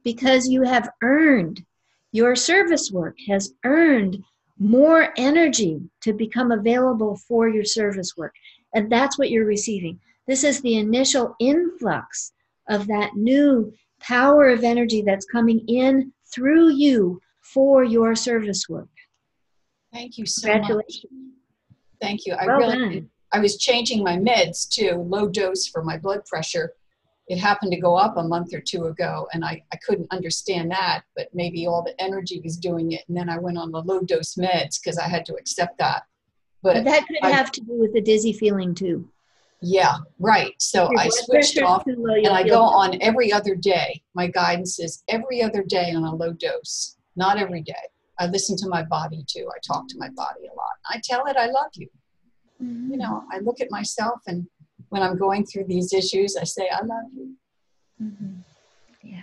because you have earned your service work has earned more energy to become available for your service work and that's what you're receiving this is the initial influx of that new power of energy that's coming in through you for your service work Thank you so much. congratulations Thank you. I well really done I was changing my meds too, low dose for my blood pressure. It happened to go up a month or two ago, and I, I couldn't understand that, but maybe all the energy was doing it. And then I went on the low dose meds because I had to accept that. But But that could I- have to do with the dizzy feeling too yeah, right. So I switched off low, and I go better. on every other day. My guidance is every other day on a low dose, not every day. I listen to my body too. I talk to my body a lot. I tell it I love you. Mm-hmm. You know, I look at myself and when I'm going through these issues, I say, I love you. Mm-hmm. Yeah.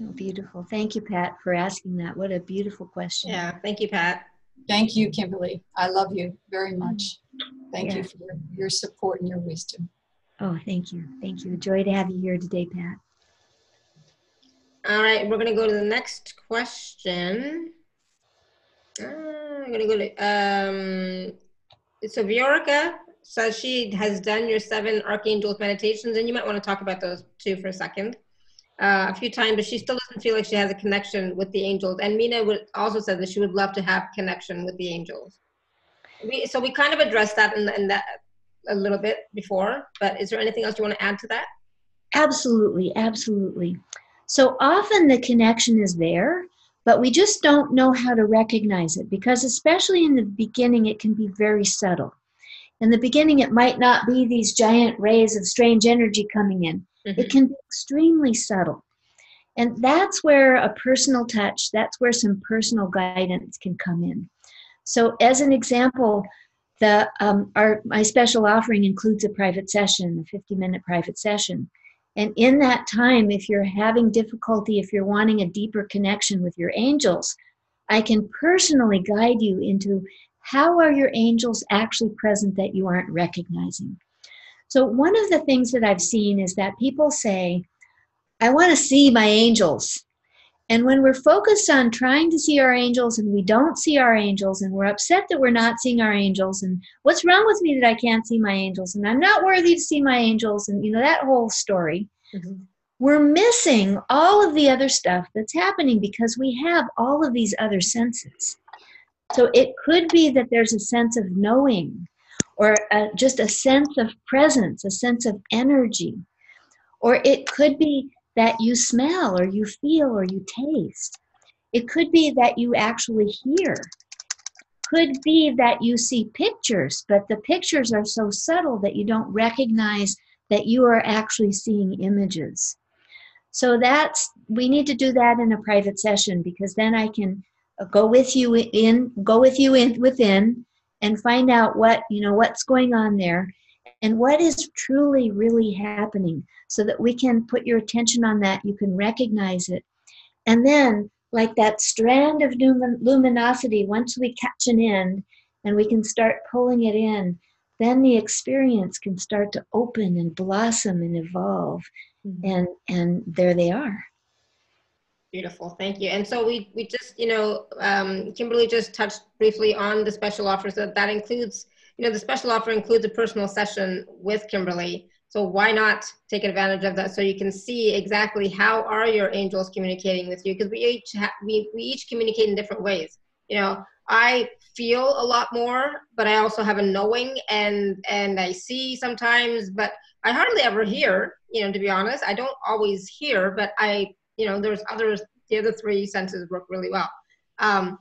Oh, beautiful. Thank you, Pat, for asking that. What a beautiful question. Yeah, thank you, Pat. Thank you, Kimberly. I love you very much. Thank Yeah. you for your, your support and your wisdom. Oh, thank you. Thank you. Joy to have you here today, Pat. All right, we're gonna go to the next question. Uh, I'm gonna go to, um, so Viorica says she has done your seven archangels meditations, and you might want to talk about those too for a second. Uh, a few times, but she still doesn't feel like she has a connection with the angels. And Mina would also said that she would love to have connection with the angels. We, so we kind of addressed that in, in that a little bit before, but is there anything else you want to add to that? Absolutely. Absolutely. So often the connection is there, but we just don't know how to recognize it because, especially in the beginning, it can be very subtle. In the beginning, it might not be these giant rays of strange energy coming in. It can be extremely subtle. And that's where a personal touch that's where some personal guidance can come in. So as an example the um, our my special offering includes a private session a 50 minute private session. And in that time if you're having difficulty if you're wanting a deeper connection with your angels i can personally guide you into how are your angels actually present that you aren't recognizing so, one of the things that I've seen is that people say, I want to see my angels. And when we're focused on trying to see our angels and we don't see our angels and we're upset that we're not seeing our angels and what's wrong with me that I can't see my angels and I'm not worthy to see my angels and you know that whole story, mm-hmm. we're missing all of the other stuff that's happening because we have all of these other senses. So it could be that there's a sense of knowing or a, just a sense of presence, a sense of energy. Or it could be that you smell or you feel or you taste. It could be that you actually hear. Could be that you see pictures, but the pictures are so subtle that you don't recognize that you are actually seeing images. So that's we need to do that in a private session because then I can go with you in go with you in within and find out what you know what's going on there and what is truly really happening so that we can put your attention on that you can recognize it. And then like that strand of lumin- luminosity once we catch an end and we can start pulling it in then the experience can start to open and blossom and evolve. Mm-hmm. And and there they are Beautiful, thank you. And so we, we just, you know, um, Kimberly just touched briefly on the special offers. That that includes, you know, the special offer includes a personal session with Kimberly. So why not take advantage of that so you can see exactly how are your angels communicating with you? Because we each we we each communicate in different ways. You know, I feel a lot more, but I also have a knowing, and and I see sometimes, but I hardly ever hear. You know, to be honest, I don't always hear, but I you know there's others the other three senses work really well. Um,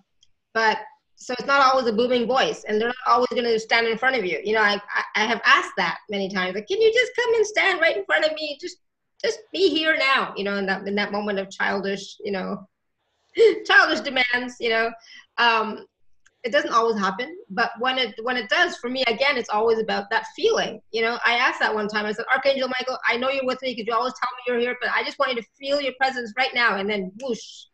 but so it's not always a booming voice and they're not always going to stand in front of you. You know I, I i have asked that many times like can you just come and stand right in front of me? Just just be here now you know in that in that moment of childish you know childish demands you know? Um it doesn't always happen, but when it when it does, for me, again, it's always about that feeling. You know, I asked that one time. I said, Archangel Michael, I know you're with me because you always tell me you're here, but I just want you to feel your presence right now. And then whoosh,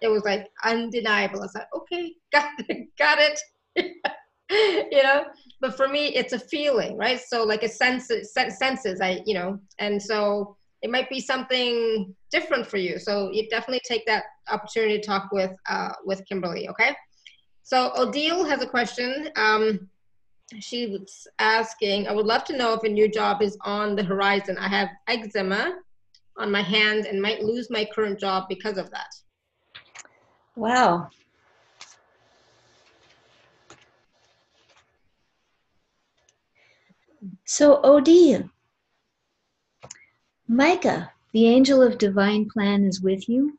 it was like undeniable. I like, okay, got it, got it. you know, but for me, it's a feeling, right? So like a sense, senses, I, you know, and so it might be something different for you. So you definitely take that opportunity to talk with uh, with Kimberly. Okay. So Odile has a question. Um, she was asking, I would love to know if a new job is on the horizon. I have eczema on my hands and might lose my current job because of that. Wow. So, Odile, Micah, the angel of divine plan, is with you.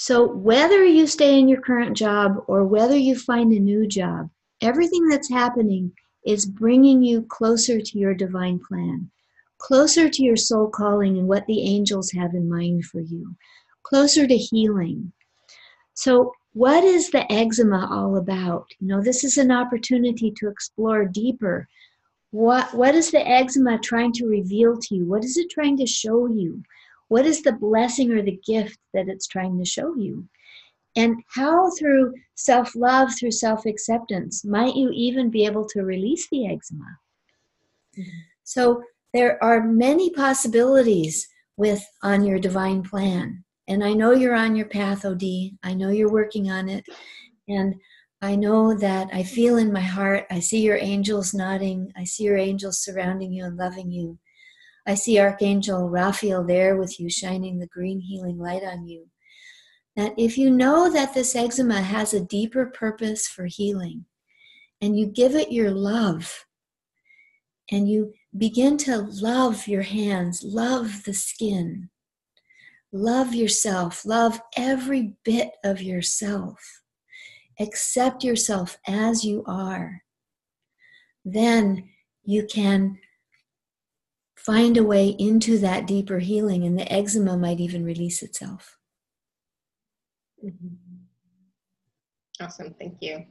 So, whether you stay in your current job or whether you find a new job, everything that's happening is bringing you closer to your divine plan, closer to your soul calling and what the angels have in mind for you, closer to healing. So, what is the eczema all about? You know, this is an opportunity to explore deeper. What, what is the eczema trying to reveal to you? What is it trying to show you? What is the blessing or the gift that it's trying to show you? And how, through self love, through self acceptance, might you even be able to release the eczema? So, there are many possibilities with on your divine plan. And I know you're on your path, OD. I know you're working on it. And I know that I feel in my heart, I see your angels nodding, I see your angels surrounding you and loving you. I see Archangel Raphael there with you, shining the green healing light on you. That if you know that this eczema has a deeper purpose for healing, and you give it your love, and you begin to love your hands, love the skin, love yourself, love every bit of yourself, accept yourself as you are, then you can find a way into that deeper healing, and the eczema might even release itself. Mm-hmm. Awesome, thank you.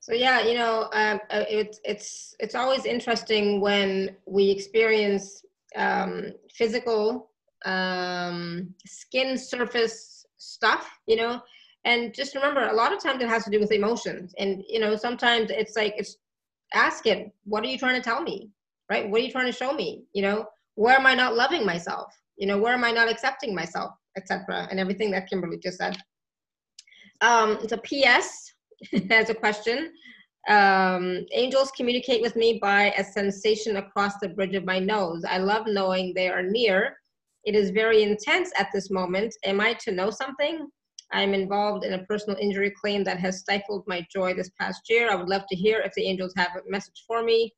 So yeah, you know, um, uh, it's it's it's always interesting when we experience um, physical um, skin surface stuff, you know, and just remember, a lot of times it has to do with emotions, and you know, sometimes it's like it's ask it, what are you trying to tell me? Right? What are you trying to show me? You know, where am I not loving myself? You know, where am I not accepting myself, etc. And everything that Kimberly just said. Um, it's a PS as a question. Um, angels communicate with me by a sensation across the bridge of my nose. I love knowing they are near. It is very intense at this moment. Am I to know something? I'm involved in a personal injury claim that has stifled my joy this past year. I would love to hear if the angels have a message for me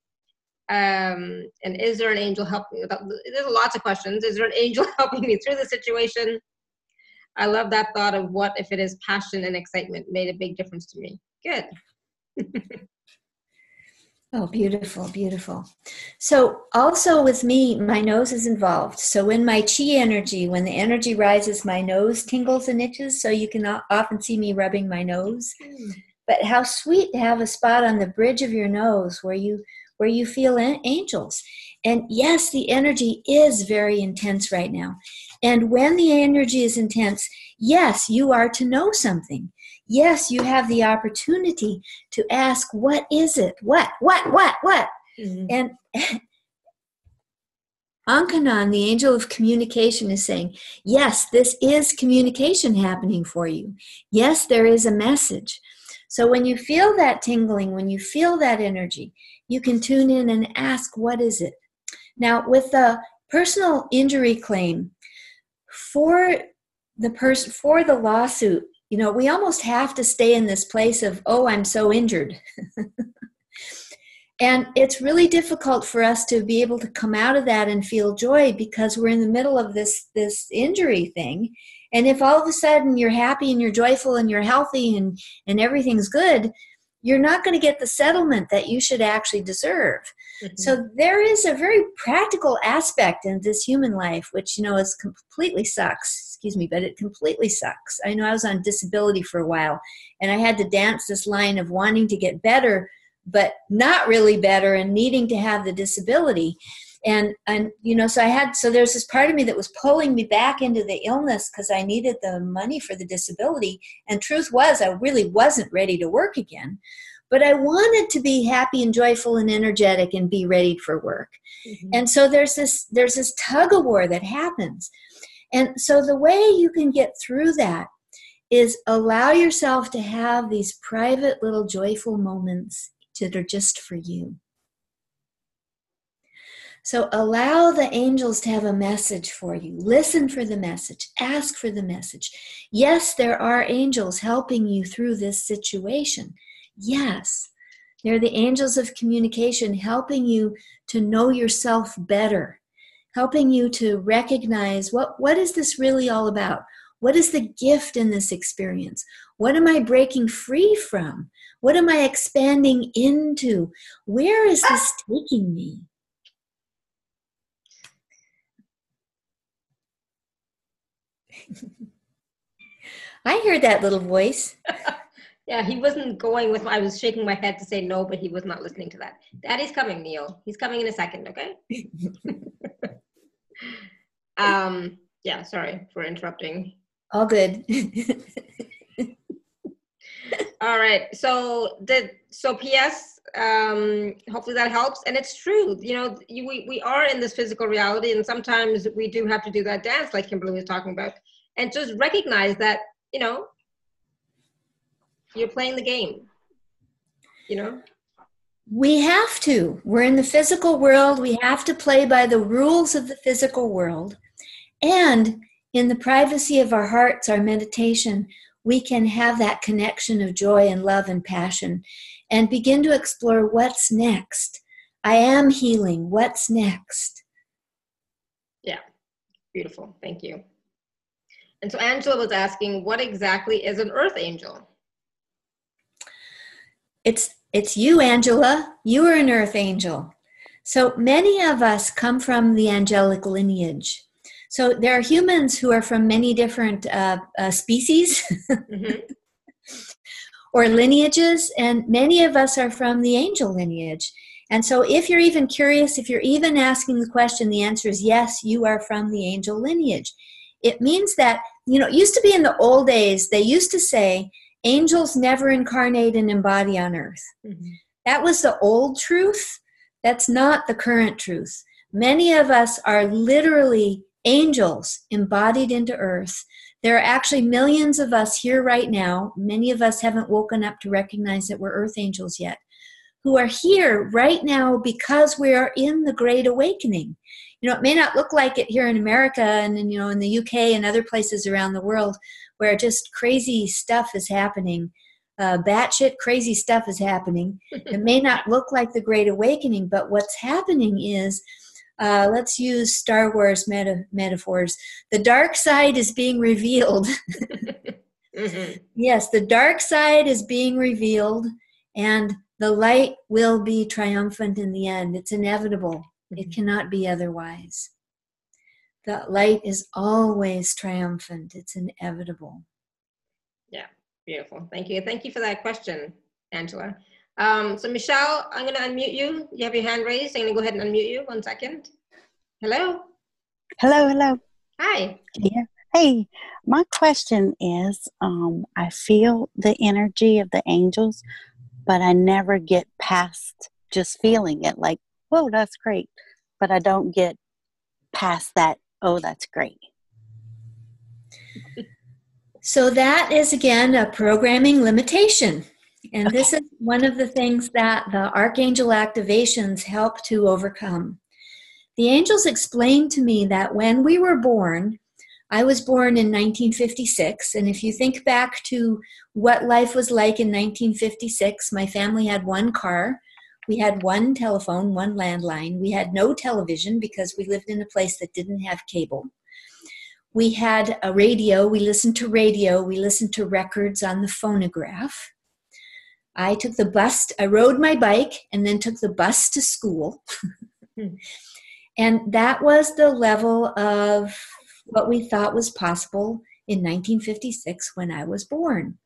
um, and is there an angel helping me? There's lots of questions. Is there an angel helping me through the situation? I love that thought of what if it is passion and excitement made a big difference to me. Good. oh, beautiful, beautiful. So, also with me, my nose is involved. So, when my chi energy, when the energy rises, my nose tingles and itches. So, you can often see me rubbing my nose. Mm. But how sweet to have a spot on the bridge of your nose where you where you feel angels. And yes, the energy is very intense right now. And when the energy is intense, yes, you are to know something. Yes, you have the opportunity to ask, what is it? What, what, what, what? Mm-hmm. And Ankanan, the angel of communication, is saying, Yes, this is communication happening for you. Yes, there is a message. So when you feel that tingling, when you feel that energy, you can tune in and ask, what is it? Now, with the personal injury claim, for the person for the lawsuit, you know, we almost have to stay in this place of, oh, I'm so injured. and it's really difficult for us to be able to come out of that and feel joy because we're in the middle of this this injury thing and if all of a sudden you're happy and you're joyful and you're healthy and and everything's good you're not going to get the settlement that you should actually deserve. Mm-hmm. So there is a very practical aspect in this human life, which you know is completely sucks. excuse me, but it completely sucks. I know I was on disability for a while and I had to dance this line of wanting to get better, but not really better and needing to have the disability. And, and you know, so I had, so there's this part of me that was pulling me back into the illness because I needed the money for the disability. And truth was, I really wasn't ready to work again but I wanted to be happy and joyful and energetic and be ready for work. Mm-hmm. And so there's this there's this tug of war that happens. And so the way you can get through that is allow yourself to have these private little joyful moments that are just for you. So allow the angels to have a message for you. Listen for the message. Ask for the message. Yes, there are angels helping you through this situation. Yes, they're the angels of communication helping you to know yourself better, helping you to recognize what, what is this really all about? What is the gift in this experience? What am I breaking free from? What am I expanding into? Where is this ah! taking me? I heard that little voice. Yeah, he wasn't going with. I was shaking my head to say no, but he was not listening to that. Daddy's coming, Neil. He's coming in a second. Okay. um. Yeah. Sorry for interrupting. All good. All right. So the so P.S. Um, hopefully that helps, and it's true. You know, you, we we are in this physical reality, and sometimes we do have to do that dance, like Kimberly was talking about, and just recognize that you know you're playing the game you know? We have to. We're in the physical world. We have to play by the rules of the physical world. And in the privacy of our hearts our meditation we can have that connection of joy and love and passion and begin to explore what's next. I am healing. What's next? Yeah. Beautiful. Thank you and so angela was asking what exactly is an earth angel it's it's you, Angela. You are an earth angel. So many of us come from the angelic lineage. So there are humans who are from many different uh, uh, species mm-hmm. or lineages, and many of us are from the angel lineage. And so, if you're even curious, if you're even asking the question, the answer is yes, you are from the angel lineage. It means that, you know, it used to be in the old days, they used to say angels never incarnate and embody on earth. Mm-hmm. That was the old truth. That's not the current truth. Many of us are literally angels embodied into earth. There are actually millions of us here right now. Many of us haven't woken up to recognize that we're earth angels yet, who are here right now because we are in the Great Awakening. You know, it may not look like it here in America and, you know, in the UK and other places around the world, where just crazy stuff is happening. Uh, batshit crazy stuff is happening. it may not look like the Great Awakening, but what's happening is uh, let's use Star Wars meta- metaphors. The dark side is being revealed. mm-hmm. Yes, the dark side is being revealed, and the light will be triumphant in the end. It's inevitable, mm-hmm. it cannot be otherwise. The light is always triumphant, it's inevitable. Yeah, beautiful. Thank you. Thank you for that question, Angela. Um, so, Michelle, I'm going to unmute you. You have your hand raised. I'm going to go ahead and unmute you. One second. Hello. Hello, hello. Hi. Yeah. Hey, my question is um, I feel the energy of the angels, but I never get past just feeling it like, whoa, that's great. But I don't get past that Oh, that's great. So that is again a programming limitation. And okay. this is one of the things that the archangel activations help to overcome. The angels explained to me that when we were born, I was born in 1956, and if you think back to what life was like in 1956, my family had one car, we had one telephone, one landline. We had no television because we lived in a place that didn't have cable. We had a radio. We listened to radio. We listened to records on the phonograph. I took the bus, I rode my bike and then took the bus to school. and that was the level of what we thought was possible in 1956 when I was born.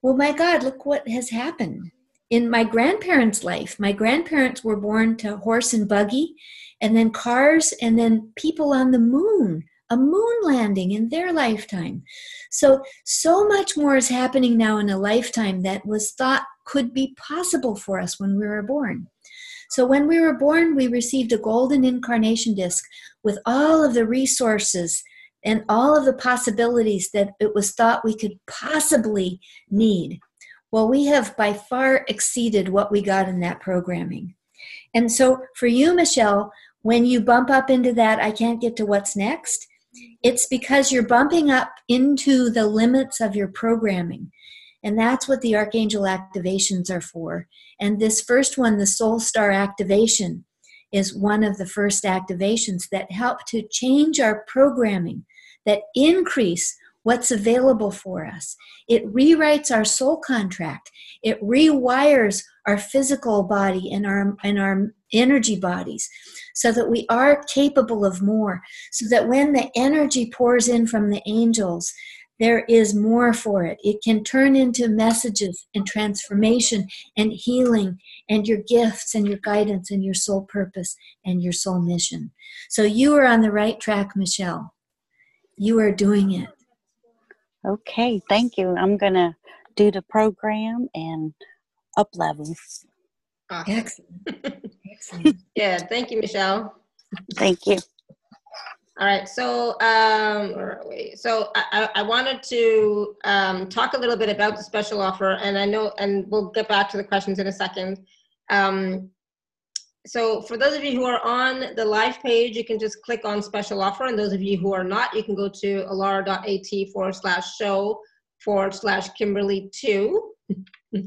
Well, my God, look what has happened. In my grandparents' life, my grandparents were born to horse and buggy, and then cars, and then people on the moon, a moon landing in their lifetime. So, so much more is happening now in a lifetime that was thought could be possible for us when we were born. So, when we were born, we received a golden incarnation disc with all of the resources and all of the possibilities that it was thought we could possibly need. Well, we have by far exceeded what we got in that programming. And so, for you, Michelle, when you bump up into that, I can't get to what's next, it's because you're bumping up into the limits of your programming. And that's what the Archangel activations are for. And this first one, the Soul Star activation, is one of the first activations that help to change our programming, that increase what's available for us. It rewrites our soul contract. It rewires our physical body and our and our energy bodies so that we are capable of more so that when the energy pours in from the angels there is more for it. It can turn into messages and transformation and healing and your gifts and your guidance and your soul purpose and your soul mission. So you are on the right track, Michelle. You are doing it. Okay, thank you. I'm going to do the program and up level. Awesome. Excellent. Excellent. yeah, thank you, Michelle. Thank you. All right, so um, so I, I wanted to um, talk a little bit about the special offer, and I know, and we'll get back to the questions in a second. Um, so for those of you who are on the live page, you can just click on special offer, and those of you who are not, you can go to alara.at forward slash show forward slash Kimberly two.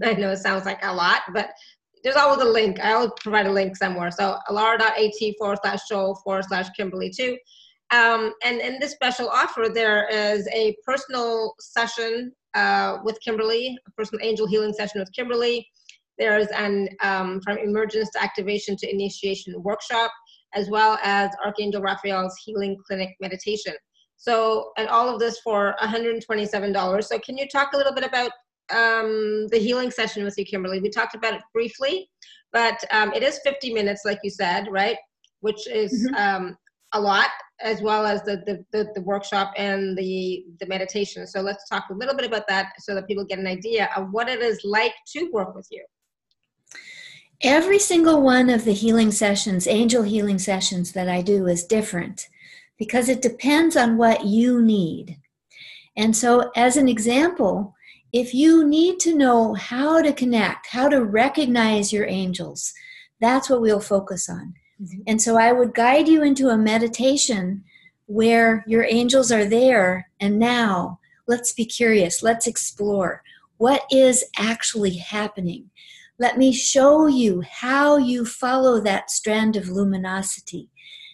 I know it sounds like a lot, but there's always a link. I always provide a link somewhere. So alara.at forward slash show forward slash Kimberly two. Um, and in this special offer, there is a personal session uh, with Kimberly, a personal angel healing session with Kimberly. There's an um, from emergence to activation to initiation workshop, as well as Archangel Raphael's healing clinic meditation. So, and all of this for $127. So, can you talk a little bit about um, the healing session with you, Kimberly? We talked about it briefly, but um, it is 50 minutes, like you said, right? Which is mm-hmm. um, a lot as well as the, the, the, the, workshop and the, the meditation. So let's talk a little bit about that so that people get an idea of what it is like to work with you. Every single one of the healing sessions, angel healing sessions that I do is different because it depends on what you need. And so, as an example, if you need to know how to connect, how to recognize your angels, that's what we'll focus on. Mm-hmm. And so I would guide you into a meditation where your angels are there and now. Let's be curious. Let's explore. What is actually happening? Let me show you how you follow that strand of luminosity,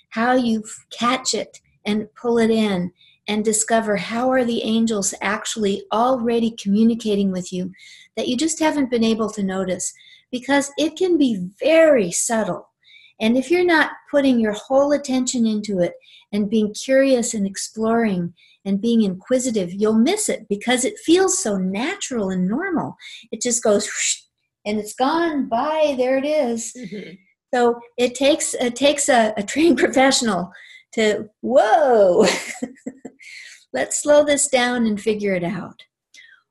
how you catch it and pull it in and discover how are the angels actually already communicating with you that you just haven't been able to notice because it can be very subtle and if you're not putting your whole attention into it and being curious and exploring and being inquisitive, you'll miss it because it feels so natural and normal. It just goes and it's gone. by There it is. Mm-hmm. So it takes it takes a, a trained professional to whoa. Let's slow this down and figure it out.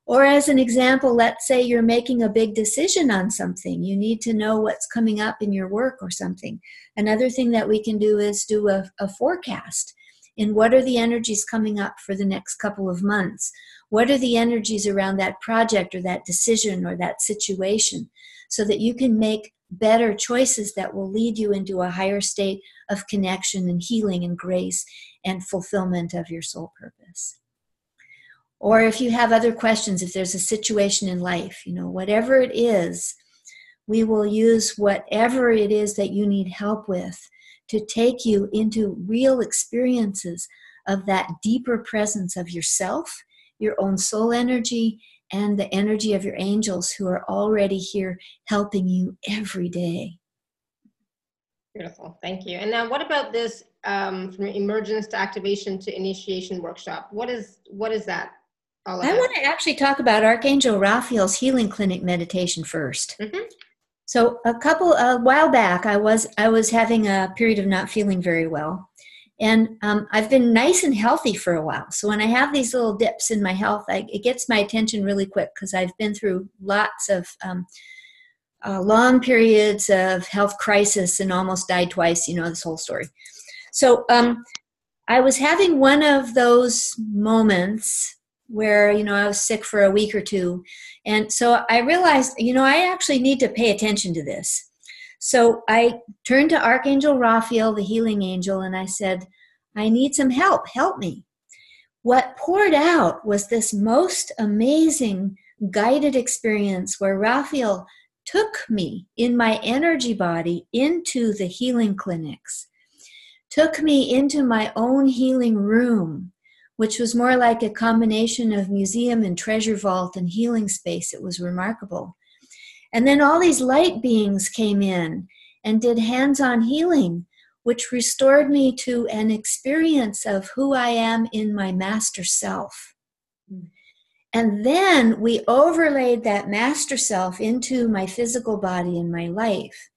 Or, as an example, let's say you're making a big decision on something. You need to know what's coming up in your work or something. Another thing that we can do is do a, a forecast. In what are the energies coming up for the next couple of months? What are the energies around that project or that decision or that situation? So that you can make better choices that will lead you into a higher state of connection and healing and grace and fulfillment of your soul purpose or if you have other questions if there's a situation in life you know whatever it is we will use whatever it is that you need help with to take you into real experiences of that deeper presence of yourself your own soul energy and the energy of your angels who are already here helping you every day Beautiful, thank you. And now, what about this um, from emergence to activation to initiation workshop. What is what is that all about? I want to actually talk about Archangel Raphael's healing clinic meditation 1st Mhm. So a couple a while back, I was I was having a period of not feeling very well, and um, I've been nice and healthy for a while. So when I have these little dips in my health, I, it gets my attention really quick because I've been through lots of um, uh, long periods of health crisis and almost died twice. You know this whole story. So um, I was having one of those moments where you know I was sick for a week or two, and so I realized you know I actually need to pay attention to this. So I turned to Archangel Raphael, the healing angel, and I said, I need some help. Help me. What poured out was this most amazing guided experience where Raphael took me in my energy body into the healing clinics, took me into my own healing room, which was more like a combination of museum and treasure vault and healing space. It was remarkable. And then all these light beings came in and did hands on healing, which restored me to an experience of who I am in my master self. Hmm. And then we overlaid that master self into my physical body and my life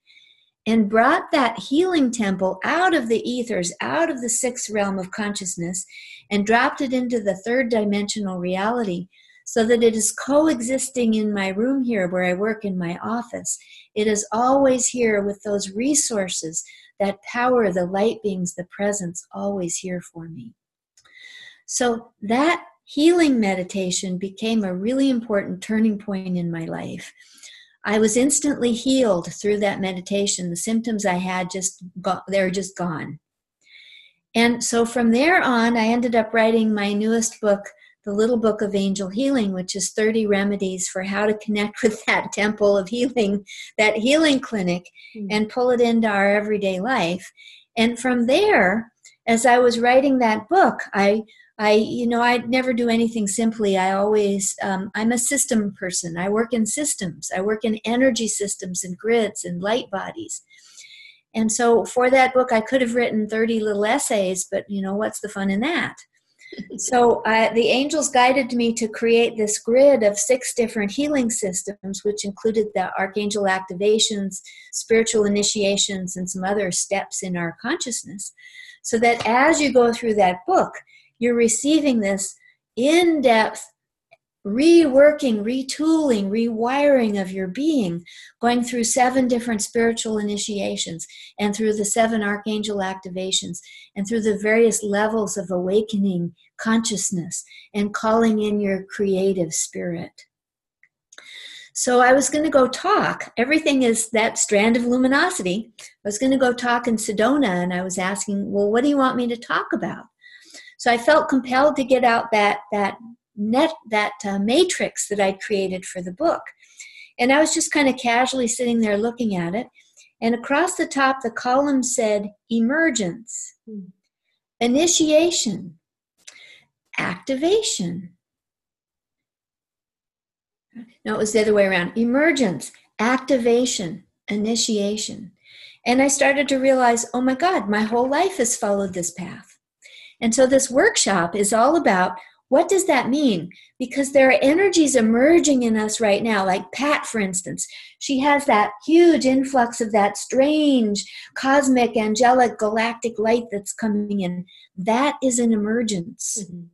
and brought that healing temple out of the ethers, out of the sixth realm of consciousness, and dropped it into the third dimensional reality so that it is coexisting in my room here where I work in my office. It is always here with those resources, that power, the light beings, the presence, always here for me. So that healing meditation became a really important turning point in my life. I was instantly healed through that meditation. The symptoms I had just got, they're just gone. And so from there on, I ended up writing my newest book, The Little Book of Angel Healing, which is 30 remedies for how to connect with that temple of healing, that healing clinic, Mm. and pull it into our everyday life. And from there, as I was writing that book, I I, you know, I never do anything simply. I always, um, I'm a system person. I work in systems. I work in energy systems and grids and light bodies. And so for that book, I could have written 30 little essays, but you know, what's the fun in that? So I, the angels guided me to create this grid of six different healing systems, which included the archangel activations, spiritual initiations, and some other steps in our consciousness. So that as you go through that book, you're receiving this in depth reworking, retooling, rewiring of your being, going through seven different spiritual initiations and through the seven archangel activations and through the various levels of awakening consciousness and calling in your creative spirit. So I was going to go talk. Everything is that strand of luminosity. I was going to go talk in Sedona and I was asking, well, what do you want me to talk about? So I felt compelled to get out that that net that uh, matrix that I'd created for the book, and I was just kind of casually sitting there looking at it. And across the top, the column said emergence, Hmm. initiation, activation. No, it was the other way around emergence, activation, initiation. And I started to realize, oh my God, my whole life has followed this path. And so this workshop is all about what does that mean? Because there are energies emerging in us right now, like Pat, for instance. She has that huge influx of that strange cosmic, angelic, galactic light that's coming in. That is an emergence. Mhm.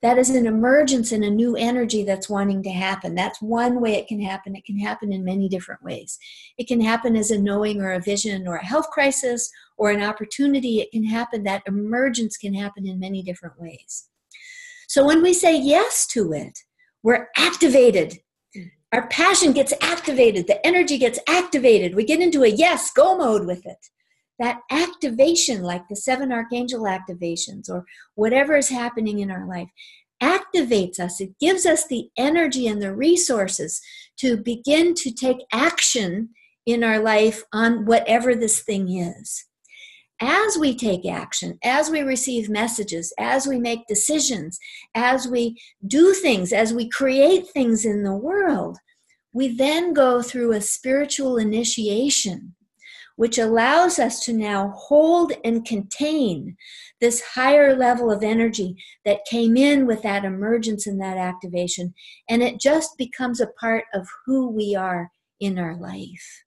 That is an emergence and a new energy that's wanting to happen. That's one way it can happen. It can happen in many different ways. It can happen as a knowing or a vision or a health crisis or an opportunity. It can happen, that emergence can happen in many different ways. So when we say yes to it, we're activated. Our passion gets activated, the energy gets activated. We get into a yes, go mode with it. That activation, like the seven archangel activations or whatever is happening in our life, activates us. It gives us the energy and the resources to begin to take action in our life on whatever this thing is as we take action, as we receive messages, as we make decisions, as we do things, as we create things in the world, we then go through a spiritual initiation which allows us to now hold and contain this higher level of energy that came in with that emergence and that activation. And it just becomes a part of who we are in our life.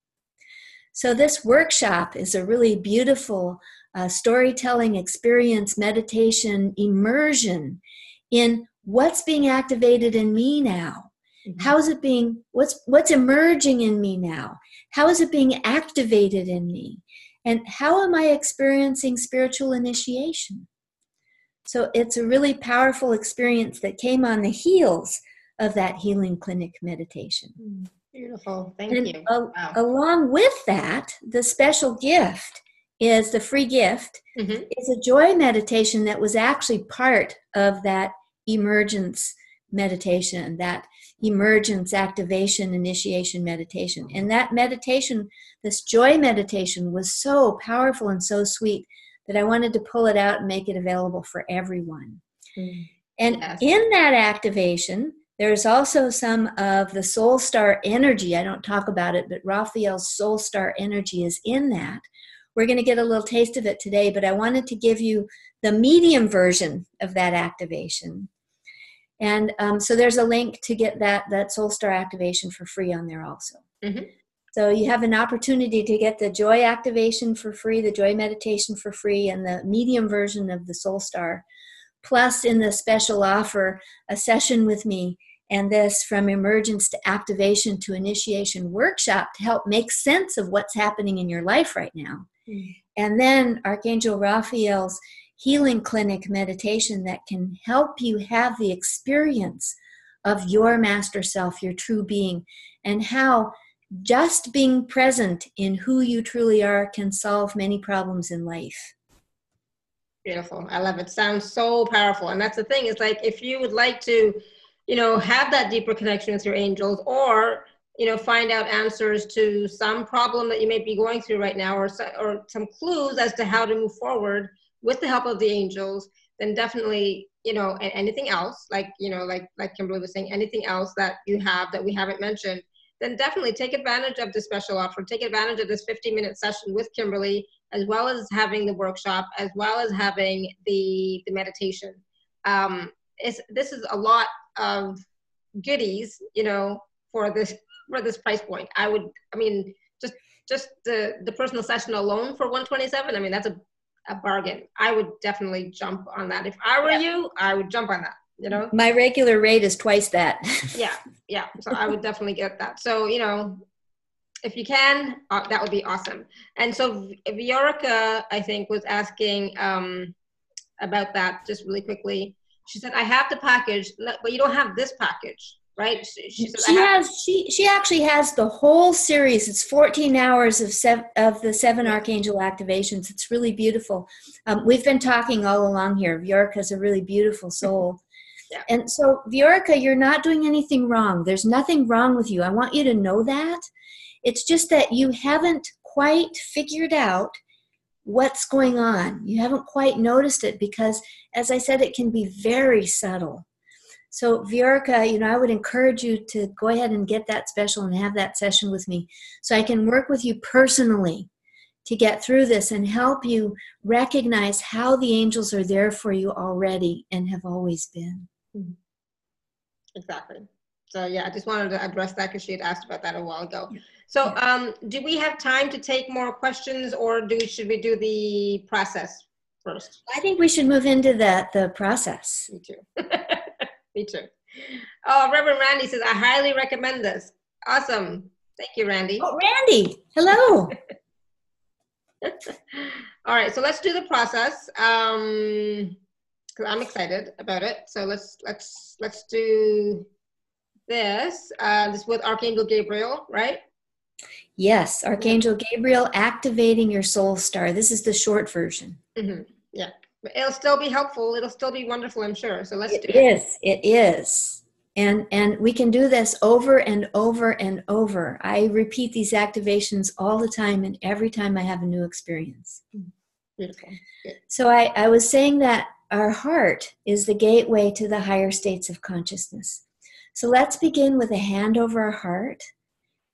So, this workshop is a really beautiful uh, storytelling experience, meditation, immersion in what's being activated in me now. Mm-hmm. How is it being, what's, what's emerging in me now? How is it being activated in me? And how am I experiencing spiritual initiation? So it's a really powerful experience that came on the heels of that healing clinic meditation. Mm, beautiful. Thank and you. Wow. Along with that, the special gift is the free gift mm-hmm. is a joy meditation that was actually part of that emergence meditation, that emergence activation initiation meditation. And that meditation, this joy meditation, was so powerful and so sweet that I wanted to pull it out and make it available for everyone. Mm. And yes. in that activation, there's also some of the soul star energy. I don't talk about it, but Raphael's soul star energy is in that. We're going to get a little taste of it today, but I wanted to give you the medium version of that activation. And um, so there's a link to get that that Soul Star activation for free on there also. Mm-hmm. So you have an opportunity to get the joy activation for free, the joy meditation for free, and the medium version of the Soul Star. Plus, in the special offer, a session with me and this from emergence to activation to initiation workshop to help make sense of what's happening in your life right now. Mm. And then Archangel Raphael's healing clinic meditation that can help you have the experience of your master self, your true being, and how just being present in who you truly are can solve many problems in life. Beautiful. I love it. Sounds so powerful. And that's the thing, is like if you would like to, you know, have that deeper connection with your angels or you know find out answers to some problem that you may be going through right now or or some clues as to how to move forward with the help of the angels, then definitely, you know, and anything else, like, you know, like, like Kimberly was saying, anything else that you have that we haven't mentioned, then definitely take advantage of the special offer. Take advantage of this 50 minute session with Kimberly, as well as having the workshop, as well as having the, the meditation. Um, it's, this is a lot of goodies, you know, for this, for this price point. I would, I mean, just, just the, the personal session alone for 127. I mean, that's a a bargain. I would definitely jump on that. If I were you, I would jump on that. You know, my regular rate is twice that. yeah, yeah. So I would definitely get that. So you know, if you can, uh, that would be awesome. And so Viorica, I think, was asking um, about that just really quickly. She said, "I have the package, but you don't have this package." Right? She, she, she has she she actually has the whole series. It's 14 hours of seven, of the seven archangel activations. It's really beautiful. Um, we've been talking all along here. Viorica's a really beautiful soul. Yeah. And so, Viorica, you're not doing anything wrong. There's nothing wrong with you. I want you to know that. It's just that you haven't quite figured out what's going on. You haven't quite noticed it because, as I said, it can be very subtle. So, Viorica, you know, I would encourage you to go ahead and get that special and have that session with me so I can work with you personally to get through this and help you recognize how the angels are there for you already and have always been. Mm-hmm. Exactly. So, yeah, I just wanted to address that because she had asked about that a while ago. So, um, do we have time to take more questions or do should we do the process first? I think we should move into the, the process. Me too. Me too. Oh, Reverend Randy says, I highly recommend this. Awesome. Thank you, Randy. Oh, Randy. Hello. All right, so let's do the process. Um, cause I'm excited about it. So let's let's let's do this. Uh, this with Archangel Gabriel, right? Yes, Archangel Gabriel activating your soul star. This is the short version. Mm-hmm. Yeah it'll still be helpful. It'll still be wonderful, I'm sure. So let's it do it. It is. It is. And and we can do this over and over and over. I repeat these activations all the time and every time I have a new experience. Mm-hmm. Beautiful. Good. So I, I was saying that our heart is the gateway to the higher states of consciousness. So let's begin with a hand over our heart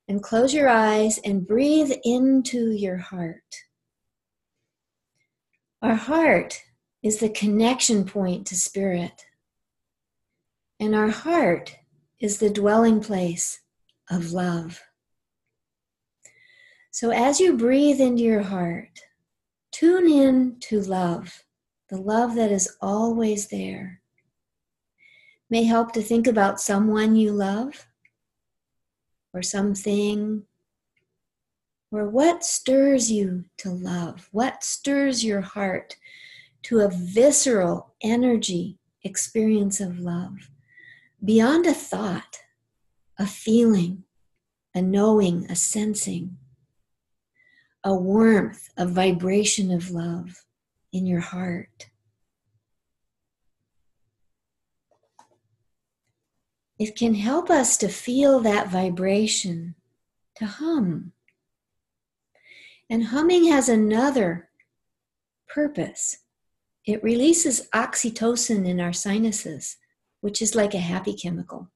And close your eyes and breathe into your heart. Our heart is the connection point to spirit. And our heart is the dwelling place of love. So as you breathe into your heart, tune in to love, the love that is always there. May help to think about someone you love or something or what stirs you to love? What stirs your heart to a visceral energy experience of love? Beyond a thought, a feeling, a knowing, a sensing, a warmth, a vibration of love in your heart. It can help us to feel that vibration, to hum. And humming has another purpose. It releases oxytocin in our sinuses, which is like a happy chemical.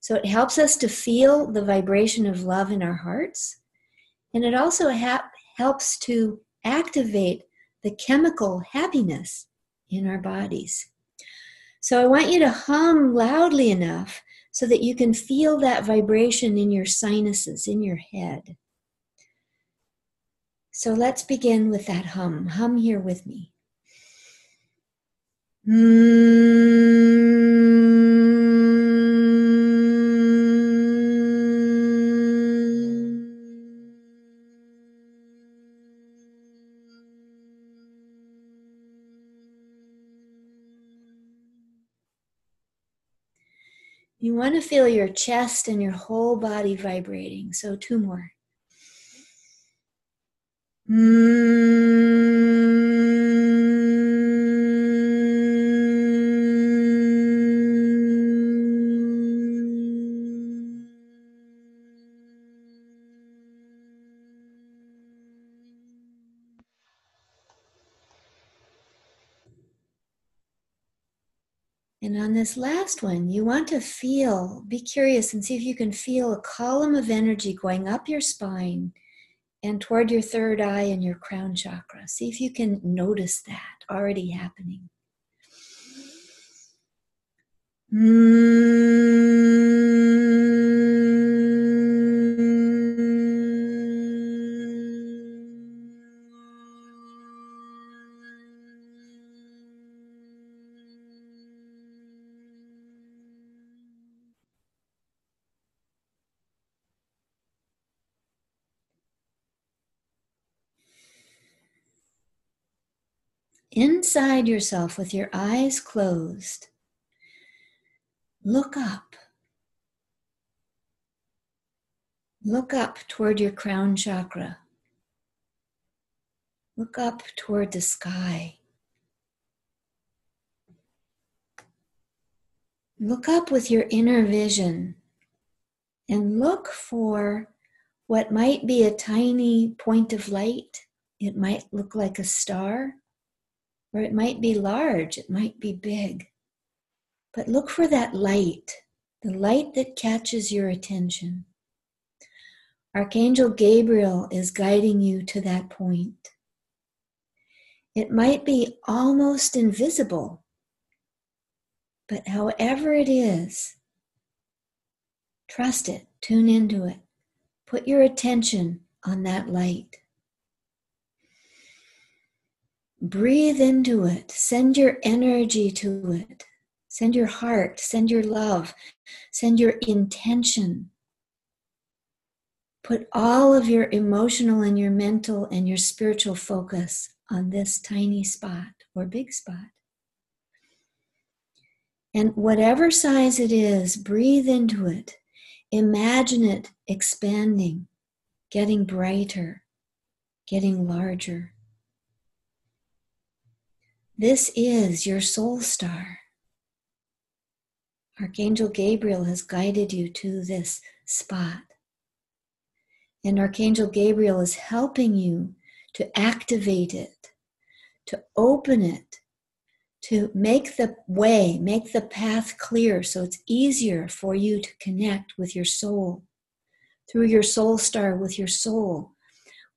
So it helps us to feel the vibration of love in our hearts. And it also ha- helps to activate the chemical happiness in our bodies. So I want you to hum loudly enough so that you can feel that vibration in your sinuses, in your head. So let's begin with that hum. Hum here with me. Mm. You want to feel your chest and your whole body vibrating. So, two more. And this last one, you want to feel, be curious and see if you can feel a column of energy going up your spine and toward your third eye and your crown chakra. See if you can notice that already happening. Hmm. Inside yourself, with your eyes closed, look up. Look up toward your crown chakra. Look up toward the sky. Look up with your inner vision and look for what might be a tiny point of light. It might look like a star, or it might be large, it might be big. But look for that light, the light that catches your attention. Archangel Gabriel is guiding you to that point. It might be almost invisible, but however it is, trust it, tune into it, put your attention on that light. Breathe into it, send your energy to it, send your heart, send your love, send your intention. Put all of your emotional and your mental and your spiritual focus on this tiny spot or big spot. And whatever size it is, breathe into it. Imagine it expanding, getting brighter, getting larger. This is your soul star. Archangel Gabriel has guided you to this spot. And Archangel Gabriel is helping you to activate it, to open it, to make the way, make the path clear so it's easier for you to connect with your soul, through your soul star with your soul,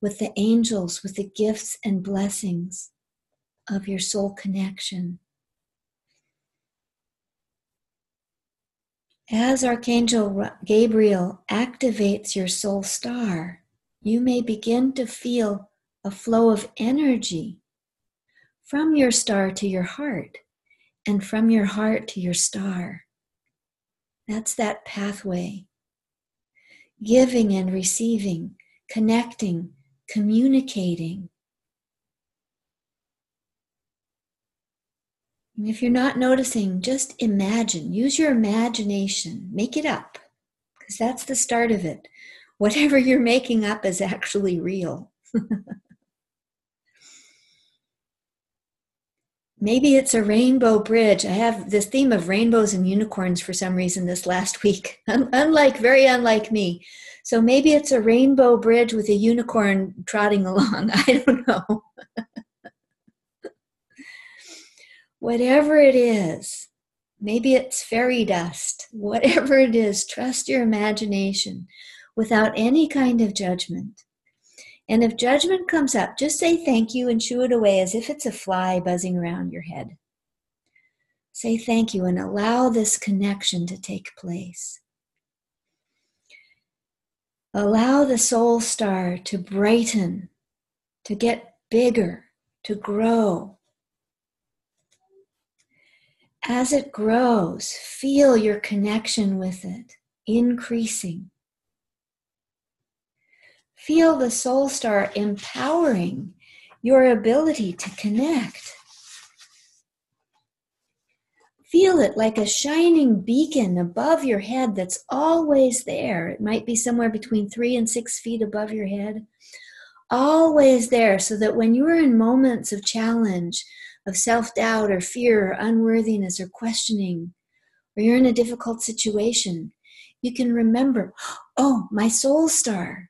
with the angels, with the gifts and blessings of your soul connection. As Archangel Gabriel activates your soul star, you may begin to feel a flow of energy from your star to your heart and from your heart to your star. That's that pathway. Giving and receiving, connecting, communicating. And if you're not noticing, just imagine. Use your imagination. Make it up, because that's the start of it. Whatever you're making up is actually real. Maybe it's a rainbow bridge. I have this theme of rainbows and unicorns for some reason this last week. unlike, very unlike me. So maybe it's a rainbow bridge with a unicorn trotting along. I don't know. Whatever it is, maybe it's fairy dust. Whatever it is, trust your imagination without any kind of judgment. And if judgment comes up, just say thank you and shoo it away as if it's a fly buzzing around your head. Say thank you and allow this connection to take place. Allow the soul star to brighten, to get bigger, to grow. As it grows, feel your connection with it increasing. Feel the soul star empowering your ability to connect. Feel it like a shining beacon above your head that's always there. It might be somewhere between three and six feet above your head. Always there, so that when you are in moments of challenge, of self doubt or fear or unworthiness or questioning, or you're in a difficult situation, you can remember, oh, my soul star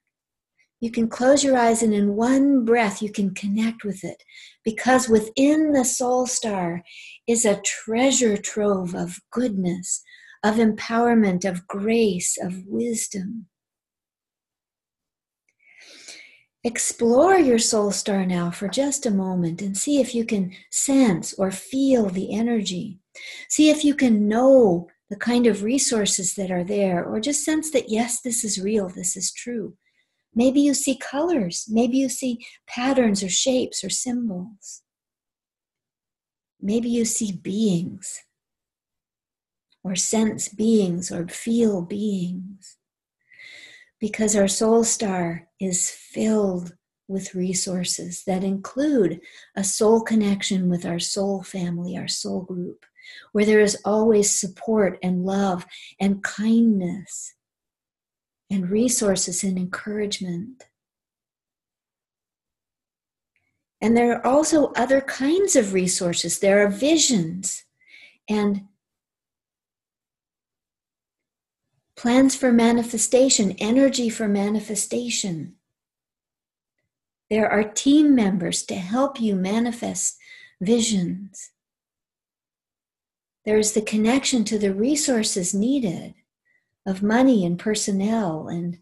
you can close your eyes and in one breath you can connect with it because within the soul star is a treasure trove of goodness, of empowerment, of grace, of wisdom. Explore your soul star now for just a moment and see if you can sense or feel the energy. See if you can know the kind of resources that are there, or just sense that, yes, this is real, this is true. Maybe you see colors. Maybe you see patterns or shapes or symbols. Maybe you see beings or sense beings or feel beings. Because our soul star is filled with resources that include a soul connection with our soul family, our soul group, where there is always support and love and kindness and resources and encouragement. And there are also other kinds of resources. There are visions and plans for manifestation, energy for manifestation. There are team members to help you manifest visions. There is the connection to the resources needed of money and personnel and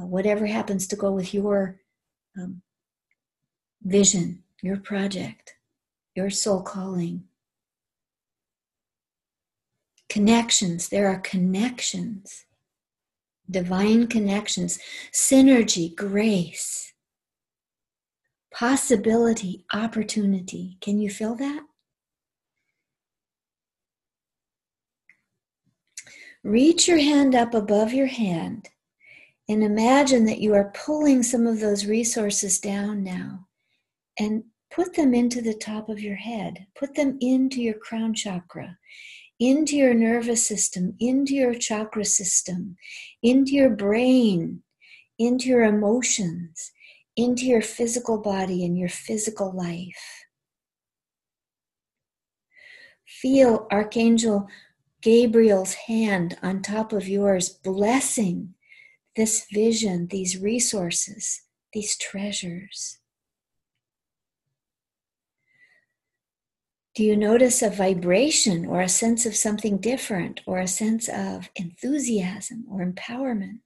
uh, whatever happens to go with your um, vision, your project, your soul calling. Connections, there are connections, divine connections, synergy, grace, possibility, opportunity. Can you feel that? Reach your hand up above your hand and imagine that you are pulling some of those resources down now and put them into the top of your head. Put them into your crown chakra, into your nervous system, into your chakra system, into your brain, into your emotions, into your physical body and your physical life. Feel Archangel Gabriel's hand on top of yours, blessing this vision, these resources, these treasures. Do you notice a vibration or a sense of something different or a sense of enthusiasm or empowerment?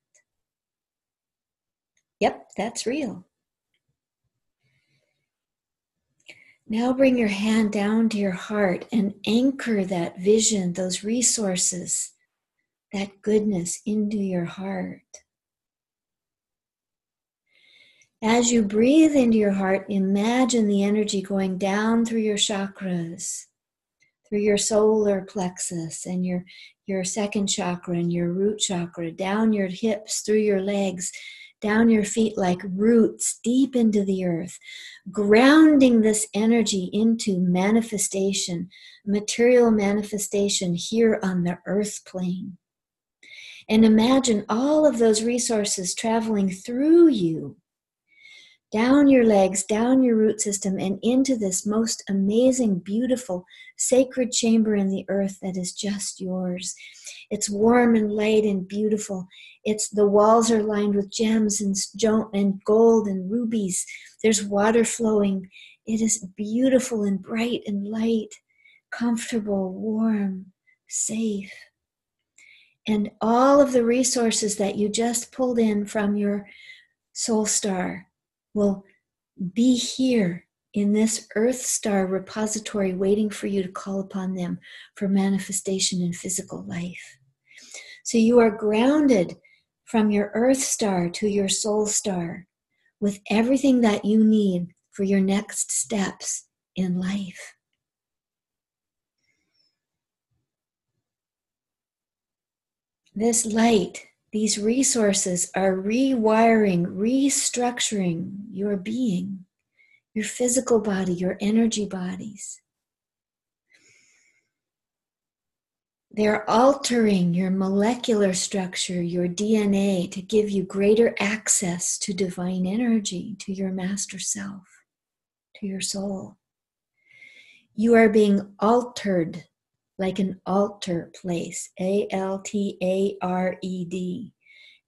Yep, that's real. Now bring your hand down to your heart and anchor that vision, those resources, that goodness into your heart. As you breathe into your heart, imagine the energy going down through your chakras, through your solar plexus and your, your second chakra and your root chakra, down your hips, through your legs, down your feet like roots deep into the earth, grounding this energy into manifestation, material manifestation here on the earth plane. And imagine all of those resources traveling through you down your legs, down your root system, and into this most amazing, beautiful, sacred chamber in the earth that is just yours. It's warm and light and beautiful. It's the walls are lined with gems and, and gold and rubies. There's water flowing. It is beautiful and bright and light, comfortable, warm, safe. And all of the resources that you just pulled in from your soul star will be here in this earth star repository waiting for you to call upon them for manifestation in physical life. So you are grounded from your earth star to your soul star with everything that you need for your next steps in life. This light these resources are rewiring, restructuring your being, your physical body, your energy bodies. They're altering your molecular structure, your DNA, to give you greater access to divine energy, to your master self, to your soul. You are being altered like an altar place A L T A R E D.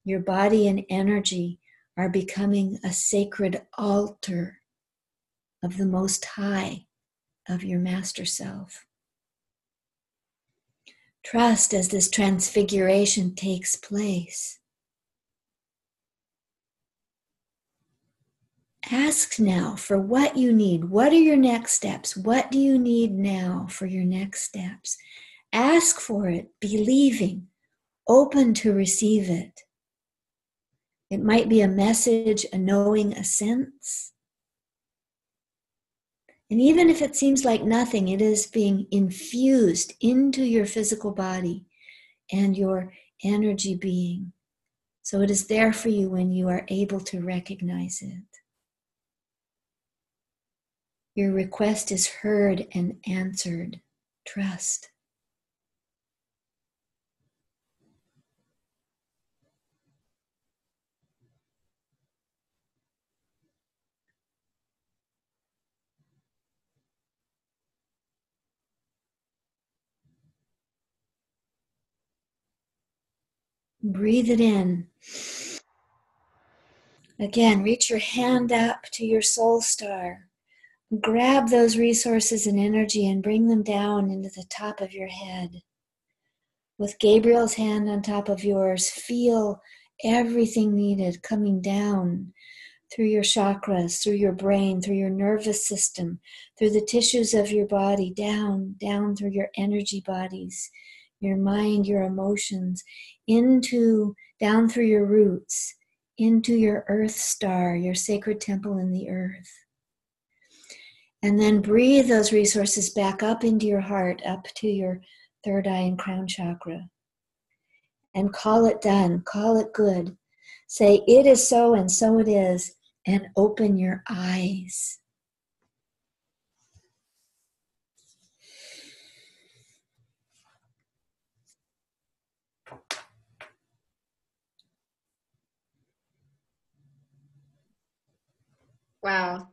Your body and energy are becoming a sacred altar of the Most High, of your Master Self. Trust as this transfiguration takes place. Ask now for what you need. What are your next steps? What do you need now for your next steps? Ask for it, believing, open to receive it. It might be a message, a knowing, a sense. And even if it seems like nothing, it is being infused into your physical body and your energy being. So it is there for you when you are able to recognize it. Your request is heard and answered. Trust. Breathe it in. Again, reach your hand up to your soul star grab those resources and energy and bring them down into the top of your head. With Gabriel's hand on top of yours, feel everything needed coming down through your chakras, through your brain, through your nervous system, through the tissues of your body, down, down through your energy bodies, your mind, your emotions, into, down through your roots, into your earth star, your sacred temple in the earth. And then breathe those resources back up into your heart, up to your third eye and crown chakra. And call it done, call it good. Say, it is so and so it is, and open your eyes. Wow.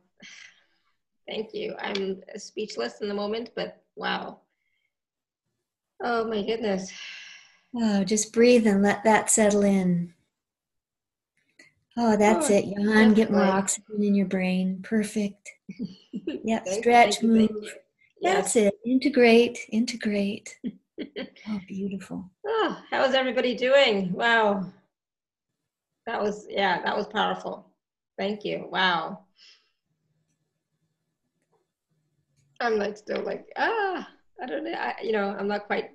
Thank you. I'm speechless in the moment, but wow. Oh my goodness. Oh, just breathe and let that settle in. Oh, that's oh, it. Yawn, get more oxygen in your brain. Perfect. Yep, stretch, you, move. You, That's it. Integrate, integrate. oh, beautiful. Oh, how is everybody doing? Wow. That was, yeah, that was powerful. Thank you. Wow. I'm like still like ah I don't know I, you know I'm not quite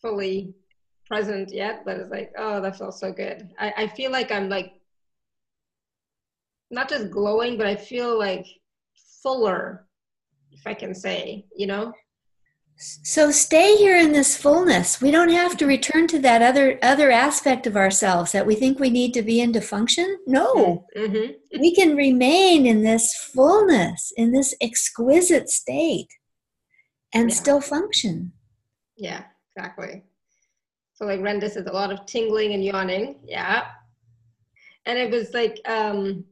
fully present yet, but it's like oh that feels so good. I, I feel like I'm like not just glowing, but I feel like fuller, if I can say, you know. So stay here in this fullness. We don't have to return to that other other aspect of ourselves that we think we need to be in to function. No. Mm-hmm. we can remain in this fullness, in this exquisite state and yeah. still function. Yeah, exactly. So like Renda says a lot of tingling and yawning. Yeah. And it was like um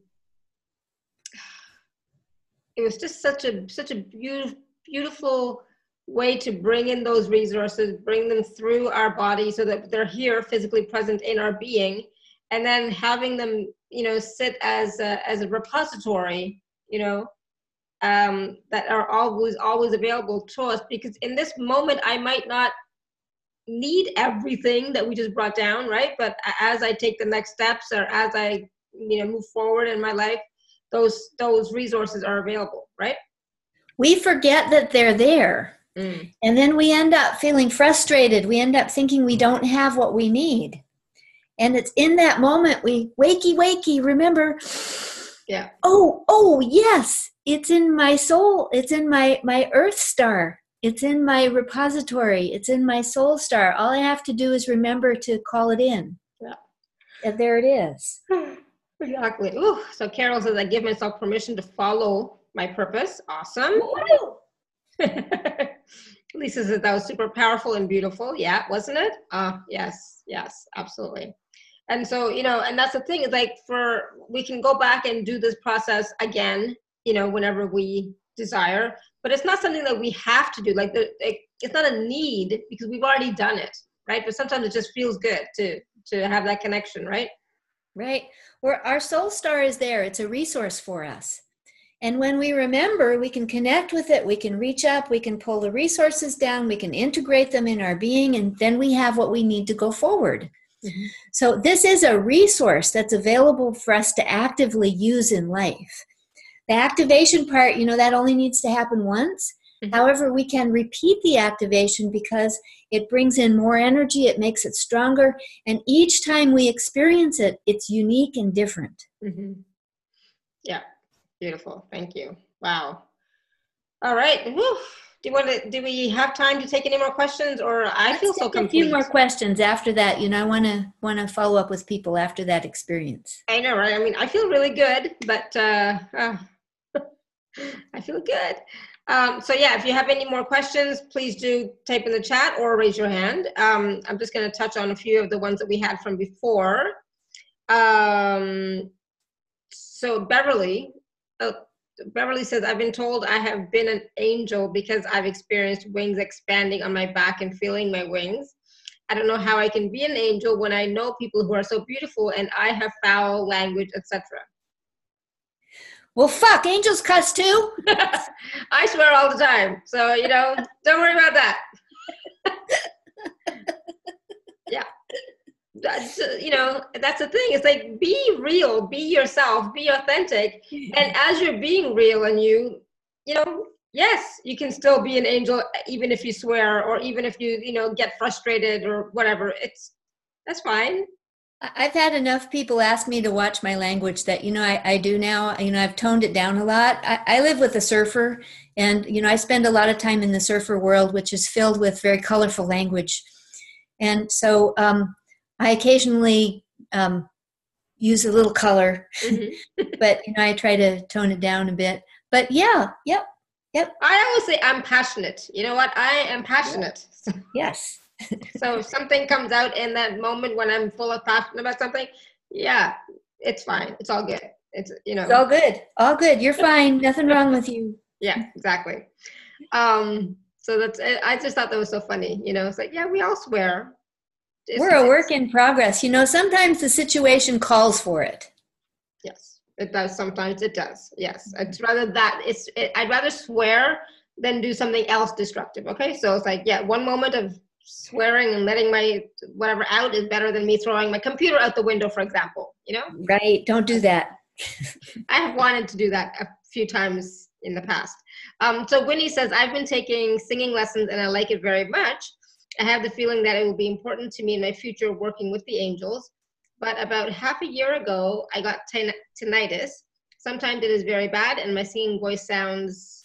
it was just such a such a beautiful beautiful way to bring in those resources, bring them through our body so that they're here physically present in our being, and then having them, you know, sit as a, as a repository, you know, um, that are always always available to us. Because in this moment, I might not need everything that we just brought down, right? But as I take the next steps, or as I, you know, move forward in my life, those those resources are available, right? We forget that they're there Mm. And then we end up feeling frustrated. We end up thinking we don't have what we need. And it's in that moment we wakey, wakey, remember, yeah. Oh, oh, yes, it's in my soul. It's in my, my earth star. It's in my repository. It's in my soul star. All I have to do is remember to call it in. Yeah. And there it is. Exactly. Ooh, so Carol says, I give myself permission to follow my purpose. Awesome. Lisa says that was super powerful and beautiful. Yeah, wasn't it? Uh, yes, yes, absolutely. And so, you know, and that's the thing is like for, we can go back and do this process again, you know, whenever we desire, but it's not something that we have to do. Like, the, it, it's not a need because we've already done it, right? But sometimes it just feels good to, to have that connection, right? Right. Where our soul star is there, it's a resource for us. And when we remember, we can connect with it, we can reach up, we can pull the resources down, we can integrate them in our being, and then we have what we need to go forward. Mm-hmm. So, this is a resource that's available for us to actively use in life. The activation part, you know, that only needs to happen once. Mm-hmm. However, we can repeat the activation because it brings in more energy, it makes it stronger, and each time we experience it, it's unique and different. Mm-hmm. Yeah. Beautiful. Thank you. Wow. All right. Whew. Do you want to? Do we have time to take any more questions, or I Let's feel so complete? A few more questions after that. You know, I want to want to follow up with people after that experience. I know, right? I mean, I feel really good, but uh, uh I feel good. Um, so yeah, if you have any more questions, please do type in the chat or raise your hand. Um, I'm just going to touch on a few of the ones that we had from before. Um, so Beverly Oh, Beverly says, I've been told I have been an angel because I've experienced wings expanding on my back and feeling my wings. I don't know how I can be an angel when I know people who are so beautiful and I have foul language, etc. Well, fuck, angels cuss too. I swear all the time. So, you know, don't worry about that. yeah that's you know that's the thing it's like be real be yourself be authentic and as you're being real and you you know yes you can still be an angel even if you swear or even if you you know get frustrated or whatever it's that's fine I've had enough people ask me to watch my language that, you know, I, I do now. You know, I've toned it down a lot. I, I, live with a surfer, and, you know, I spend a lot of time in the surfer world, which is filled with very colorful language. And so um, I occasionally um, use a little color, mm-hmm. but you know I try to tone it down a bit. But yeah, yep, yep. I always say I'm passionate. You know what? I am passionate. yes. so if something comes out in that moment when I'm full of passion about something, yeah, it's fine. It's all good. It's you know. It's all good. All good. You're fine. Nothing wrong with you. Yeah, exactly. Um, so that's. I just thought that was so funny. You know, it's like yeah, we all swear we're a work in progress. You know, sometimes the situation calls for it. Yes, it does. Sometimes it does. Yes, it's rather that. It's. It, I'd rather swear than do something else destructive. Okay, so it's like yeah, one moment of swearing and letting my whatever out is better than me throwing my computer out the window, for example. You know? Right. Don't do that. I have wanted to do that a few times in the past. Um, so Winnie says, I've been taking singing lessons and I like it very much. I have the feeling that it will be important to me in my future working with the angels. But about half a year ago, I got tinnitus. Sometimes it is very bad, and my singing voice sounds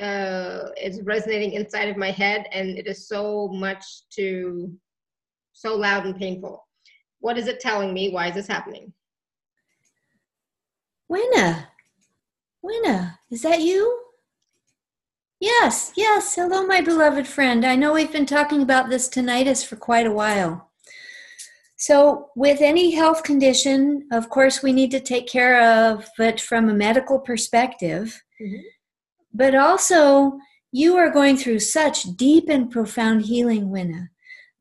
uh, it's resonating inside of my head, and it is so much to so loud and painful. What is it telling me? Why is this happening? Winna, Winna, is that you? Yes, yes. Hello, my beloved friend. I know we've been talking about this tinnitus for quite a while. So, with any health condition, of course, we need to take care of it from a medical perspective. Mm-hmm. But also, you are going through such deep and profound healing, Winna,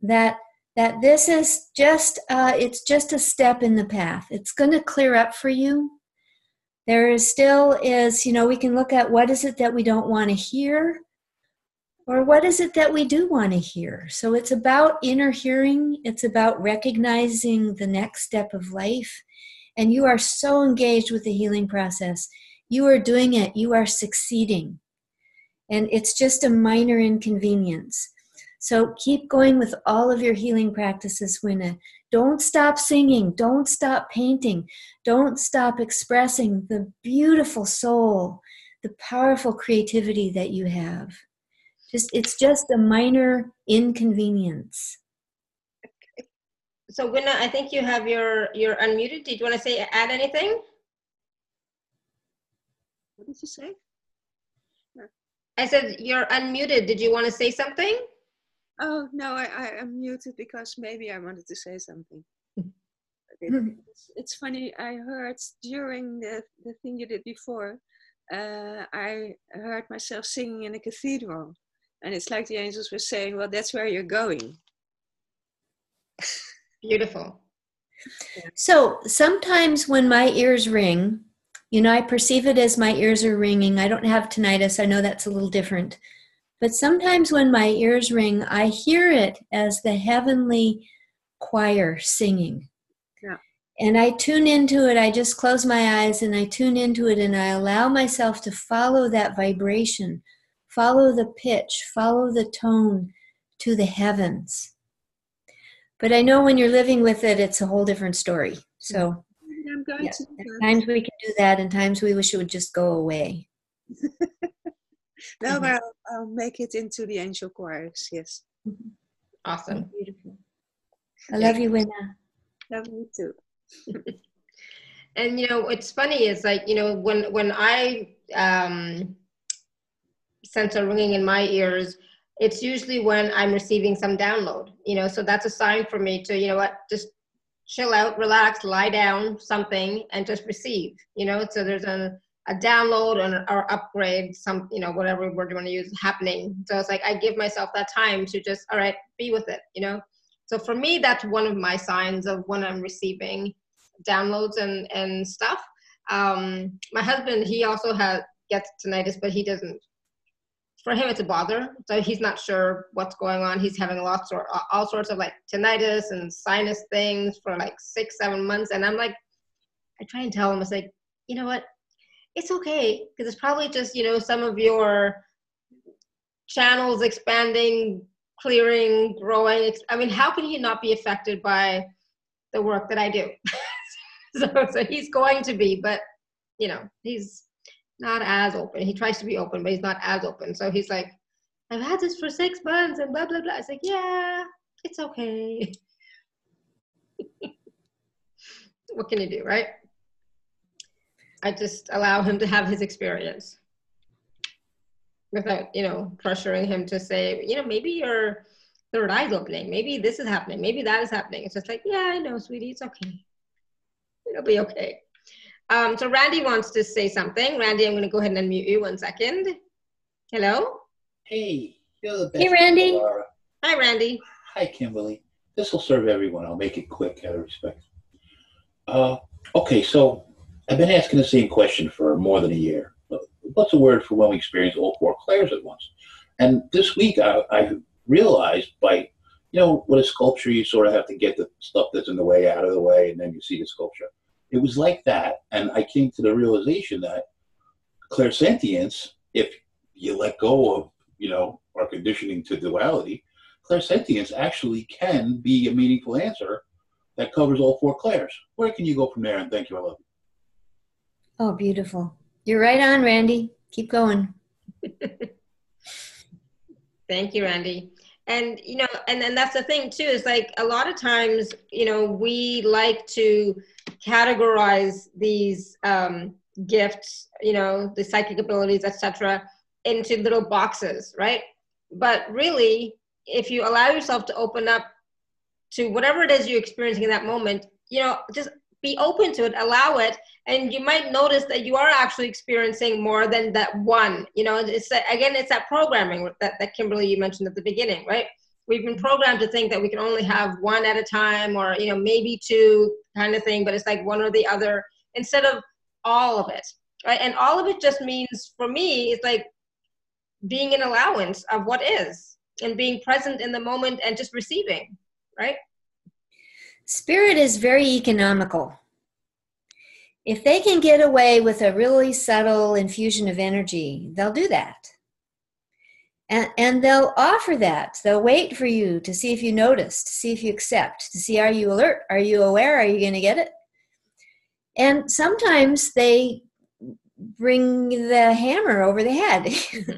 that that this is just uh, it's just a step in the path. It's going to clear up for you there is still is you know we can look at what is it that we don't want to hear or what is it that we do want to hear. So it's about inner hearing. It's about recognizing the next step of life. And you are so engaged with the healing process. You are doing it. You are succeeding. And it's just a minor inconvenience. So keep going with all of your healing practices winna don't stop singing. Don't stop painting. Don't stop expressing the beautiful soul, the powerful creativity that you have. Just it's just a minor inconvenience. So Winna, I think you have your you're unmuted. Did you want to say add anything? What did you say? No. I said you're unmuted. Did you want to say something? Oh no, I, I am muted because maybe I wanted to say something. it, it's, it's, funny. I heard during the the thing you did before, uh, I heard myself singing in a cathedral, and it's like the angels were saying, "Well, that's where you're going." Beautiful. So sometimes when my ears ring, you know, I perceive it as my ears are ringing. I don't have tinnitus. I know that's a little different. But sometimes when my ears ring, I hear it as the heavenly choir singing. Yeah. And I tune into it. I just close my eyes and I tune into it and I allow myself to follow that vibration, follow the pitch, follow the tone to the heavens. But I know when you're living with it, it's a whole different story. So yeah, times we can do that, and times we wish it would just go away. no, mm-hmm. but I'll, I'll, make it into the angel choirs. Yes. Mm-hmm. Awesome. Beautiful. I love you, Winna. Love you too. and you know, what's funny. is like you know, when when I um, sense a ringing in my ears, it's usually when I'm receiving some download. You know, so that's a sign for me to you know what, just chill out, relax, lie down, something, and just receive. You know, so there's a a download and or upgrade some you know whatever word you want to use happening. So it's like i give myself that time to just all right be with it you know? So for me that's one of my signs of when i'm receiving downloads and and stuff. Um my husband he also has gets tinnitus but he doesn't for him it's a bother. So he's not sure what's going on. He's having lots or all sorts of like tinnitus and sinus things for like six seven months. And i'm like i try and tell him it's like you know what it's okay because it's probably just you know some of your channels expanding clearing growing. I mean how can he not be affected by the work that i do? So, so he's going to be but you know he's not as open. He tries to be open but he's not as open. So he's like i've had this for six months and blah blah blah. It's like yeah it's okay. What can you do right I just allow him to have his experience without, you know, pressuring him to say, you know, maybe your third eye's opening. Maybe this is happening. Maybe that is happening. It's just like, yeah, I know, sweetie. It's okay. It'll be okay. Um, so Randy wants to say something. Randy, I'm going to go ahead and unmute you one second. Hello. Hey, you're the best. Hey, Randy. Alara. Hi, Randy. Hi, Kimberly. This will serve everyone. I'll make it quick out of respect. Uh, okay, so I've been asking the same question for more than a year. What's a word for when we experience all four clairs at once? And this week, I, I realized by, you know, with a sculpture, you sort of have to get the stuff that's in the way out of the way, and then you see the sculpture. It was like that, and I came to the realization that clairsentience, if you let go of, you know, our conditioning to duality, clairsentience actually can be a meaningful answer that covers all four clairs. Where can you go from there? And thank you. I love you. Oh, beautiful. You're right on, Randy. Keep going. Thank you, Randy. And you know, and then that's the thing too, is like a lot of times, you know, we like to categorize these um, gifts, you know, the psychic abilities, etc., into little boxes, right? But really, if you allow yourself to open up to whatever it is you're experiencing in that moment, you know, just be open to it, allow it, and you might notice that you are actually experiencing more than that one you know it's again it's that programming that, that kimberly you mentioned at the beginning right? We've been programmed to think that we can only have one at a time or you know maybe two kind of thing but it's like one or the other instead of all of it right? And all of it just means for me it's like being an allowance of what is and being present in the moment and just receiving right spirit is very economical if they can get away with a really subtle infusion of energy, they'll do that. And, and they'll offer that. They'll wait for you to see if you notice, to see if you accept, to see are you alert? Are you aware? Are you going to get it? And sometimes they bring the hammer over the head.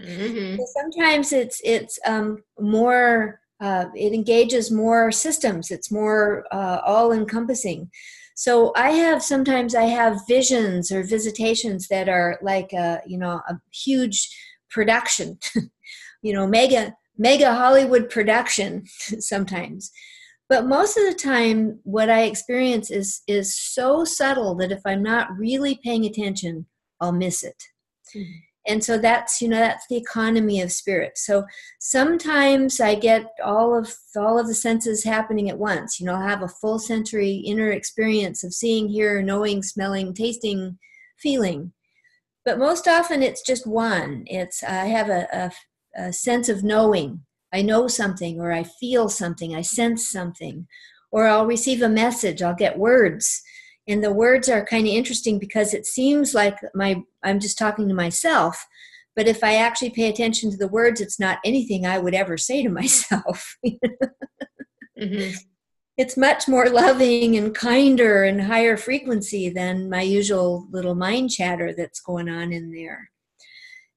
Mm-hmm. sometimes it's it's um, more. Uh, it engages more systems. It's more uh, all encompassing. So I have sometimes I have visions or visitations that are like a you know a huge production, you know mega mega Hollywood production sometimes. But most of the time, what I experience is is so subtle that if I'm not really paying attention, I'll miss it. Mm-hmm and so that's you know that's the economy of spirit. So sometimes i get all of all of the senses happening at once. You know i have a full sensory inner experience of seeing hearing knowing smelling tasting feeling. But most often it's just one. It's i have a, a, a sense of knowing. I know something or i feel something. I sense something. Or i'll receive a message. I'll get words and the words are kind of interesting because it seems like my i'm just talking to myself but if i actually pay attention to the words it's not anything i would ever say to myself mm-hmm. it's much more loving and kinder and higher frequency than my usual little mind chatter that's going on in there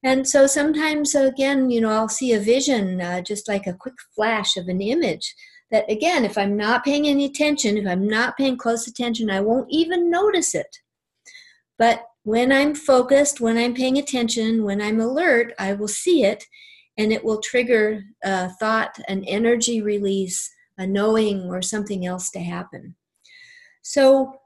and so sometimes again you know i'll see a vision uh, just like a quick flash of an image that again, if I'm not paying any attention, if I'm not paying close attention, I won't even notice it. But when I'm focused, when I'm paying attention, when I'm alert, I will see it and it will trigger a thought, an energy release, a knowing, or something else to happen. So,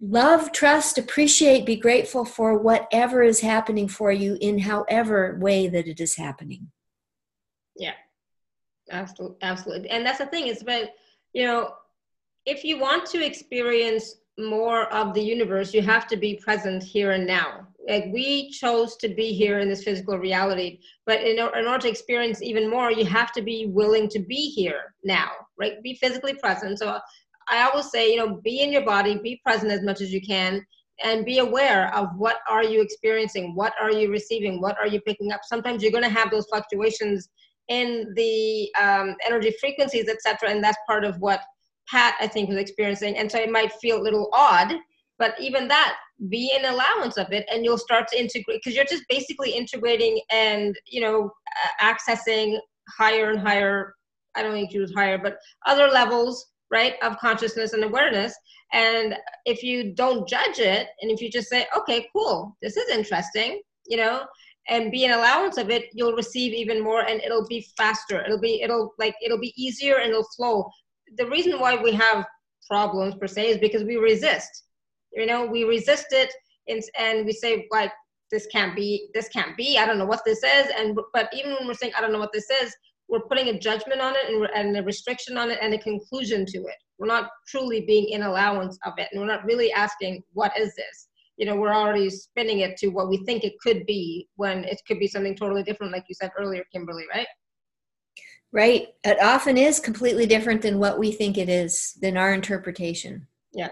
love, trust, appreciate, be grateful for whatever is happening for you in however way that it is happening. Yeah, absolutely absolutely. And that's the thing is about you know if you want to experience more of the universe you have to be present here and now. Like we chose to be here in this physical reality but in, in order to experience even more you have to be willing to be here now right? Be physically present. So i always say you know be in your body be present as much as you can and be aware of what are you experiencing what are you receiving what are you picking up. Sometimes you're going to have those fluctuations in the um, energy frequencies, etc. And that's part of what Pat, I think, was experiencing. And so it might feel a little odd, but even that, be an allowance of it, and you'll start to integrate because you're just basically integrating and you know accessing higher and higher. I don't think use higher, but other levels, right, of consciousness and awareness. And if you don't judge it, and if you just say, okay, cool, this is interesting, you know, and be an allowance of it you'll receive even more and it'll be faster. It'll be it'll like it'll be easier and it'll flow. The reason why we have problems per se is because we resist. You know we resist it and, and we say like this can't be this can't be. I don't know what this is. And but even when we're saying i don't know what this is we're putting a judgment on it and, and a restriction on it and a conclusion to it. We're not truly being in allowance of it. And we're not really asking what is this you know we're already spinning it to what we think it could be when it could be something totally different like you said earlier kimberly right Right. It often is completely different than what we think it is, than our interpretation. Yeah.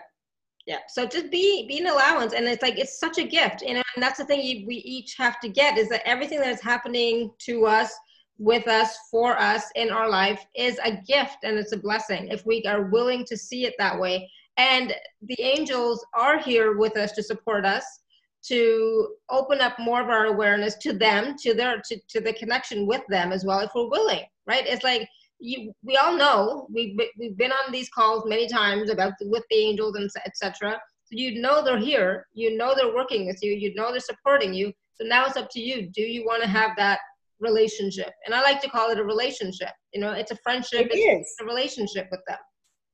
Yeah. So just be be an allowance, and it's like it's such a gift, you know. And that's the thing you, we each have to get is that everything that's happening to us, with us, for us in our life is a gift and it's a blessing if we are willing to see it that way. And the angels are here with us to support us to open up more of our awareness to them to their to, to the connection with them as well if we're willing right? It's like you we all know we've, we've been on these calls many times about the, with the angels and etc so you know they're here you know they're working with you you know they're supporting you. So now it's up to you. Do you want to have that relationship? And i like to call it a relationship you know? It's a friendship It it's is. a relationship with them.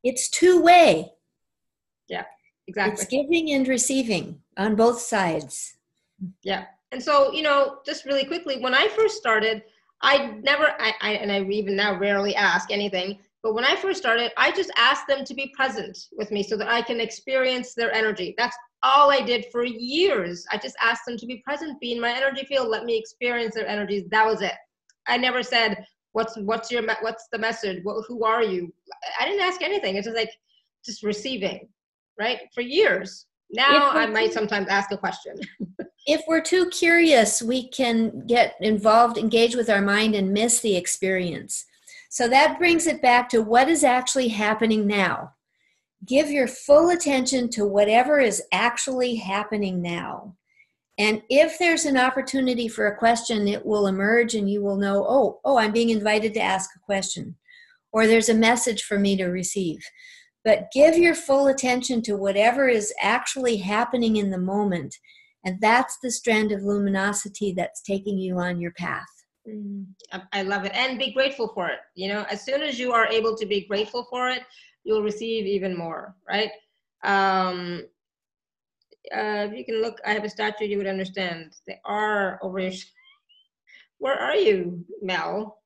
It's two way. Exactly It's giving and receiving on both sides. Yeah. And so, you know, just really quickly, when I first started, I never, I, I, and I even now rarely ask anything, but when I first started, I just asked them to be present with me so that I can experience their energy. That's all I did for years. I just asked them to be present, be in my energy field, let me experience their energies. That was it. I never said, what's, what's your, what's the message? What, who are you? I didn't ask anything. It's just like, just receiving, right? For years. Now I might can- sometimes ask a question. If we're too curious, we can get involved, engage with our mind, and miss the experience. So that brings it back to what is actually happening now. Give your full attention to whatever is actually happening now. And if there's an opportunity for a question, it will emerge and you will know, oh, oh, I'm being invited to ask a question. Or there's a message for me to receive. But give your full attention to whatever is actually happening in the moment. And that's the strand of luminosity that's taking you on your path. Mm, I love it. And be grateful for it. You know, as soon as you are able to be grateful for it, you'll receive even more, right? Um, uh, if you can look, I have a statue you would understand. They are over your. Where are you, Mel?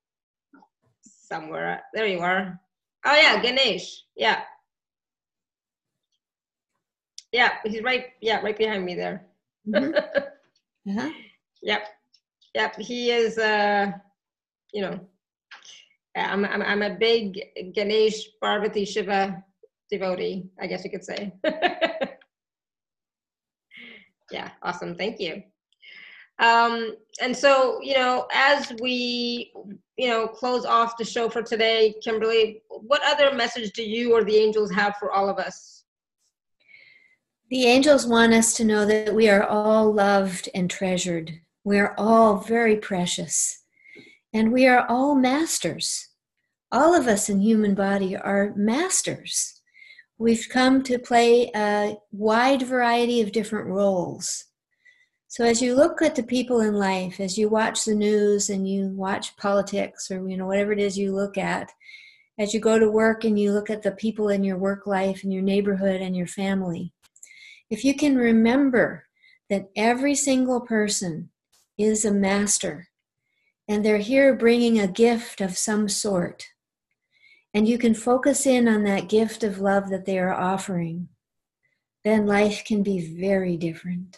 Somewhere. There you are. Oh, yeah, Ganesh. Yeah. Yeah, he's right. Yeah, right behind me there. Mhm. Uh-huh. Yep. Yep. He is, uh, you know, I'm, I'm, I'm a big Ganesh Parvati Shiva devotee, I guess you could say. yeah. Awesome. Thank you. Um, and so, you know, as we, you know, close off the show for today, Kimberly, what other message do you or the angels have for all of us? The angels want us to know that we are all loved and treasured. We are all very precious. And we are all masters. All of us in human body are masters. We've come to play a wide variety of different roles. So as you look at the people in life, as you watch the news and you watch politics or you know whatever it is you look at, as you go to work and you look at the people in your work life and your neighborhood and your family, if you can remember that every single person is a master and they're here bringing a gift of some sort, and you can focus in on that gift of love that they are offering, then life can be very different.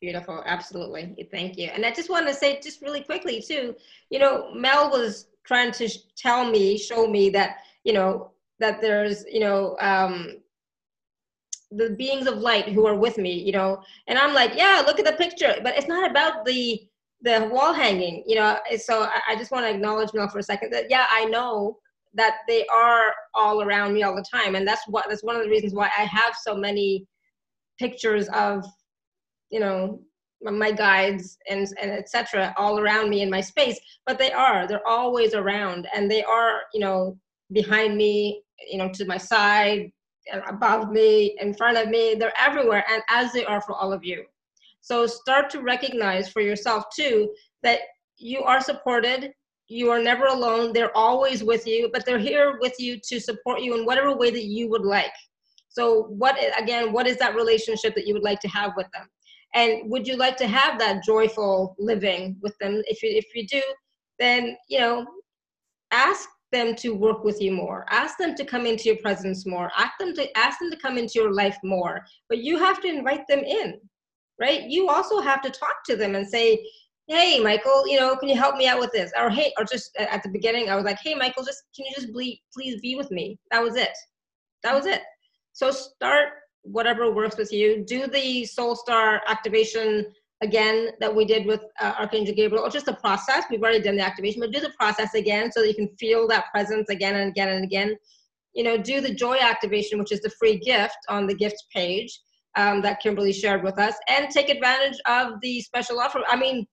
Beautiful, absolutely. Thank you. And I just want to say, just really quickly, too, you know, Mel was trying to tell me, show me that, you know, that there's, you know, um, the beings of light who are with me, you know, and I'm like, yeah, look at the picture, but it's not about the the wall hanging, you know. So I, I just want to acknowledge Mel for a second that yeah, I know that they are all around me all the time, and that's what that's one of the reasons why I have so many pictures of you know my guides and and etc all around me in my space. But they are they're always around. And they are you know behind me you know to my side above me in front of me they're everywhere and as they are for all of you. So start to recognize for yourself too that you are supported you are never alone they're always with you but they're here with you to support you in whatever way that you would like. So what again what is that relationship that you would like to have with them? And would you like to have that joyful living with them? If you if you do then you know ask them to work with you more. Ask them to come into your presence more. Ask them to ask them to come into your life more. But you have to invite them in right? You also have to talk to them and say hey michael you know can you help me out with this? Or hey or just at the beginning i was like hey michael just can you just ble- please be with me? That was it. That was it. So start whatever works with you. Do the soul star activation again that we did with uh, archangel gabriel or just the process we've already done the activation but do the process again so that you can feel that presence again and again and again you know do the joy activation which is the free gift on the gift page um, that kimberly shared with us and take advantage of the special offer i mean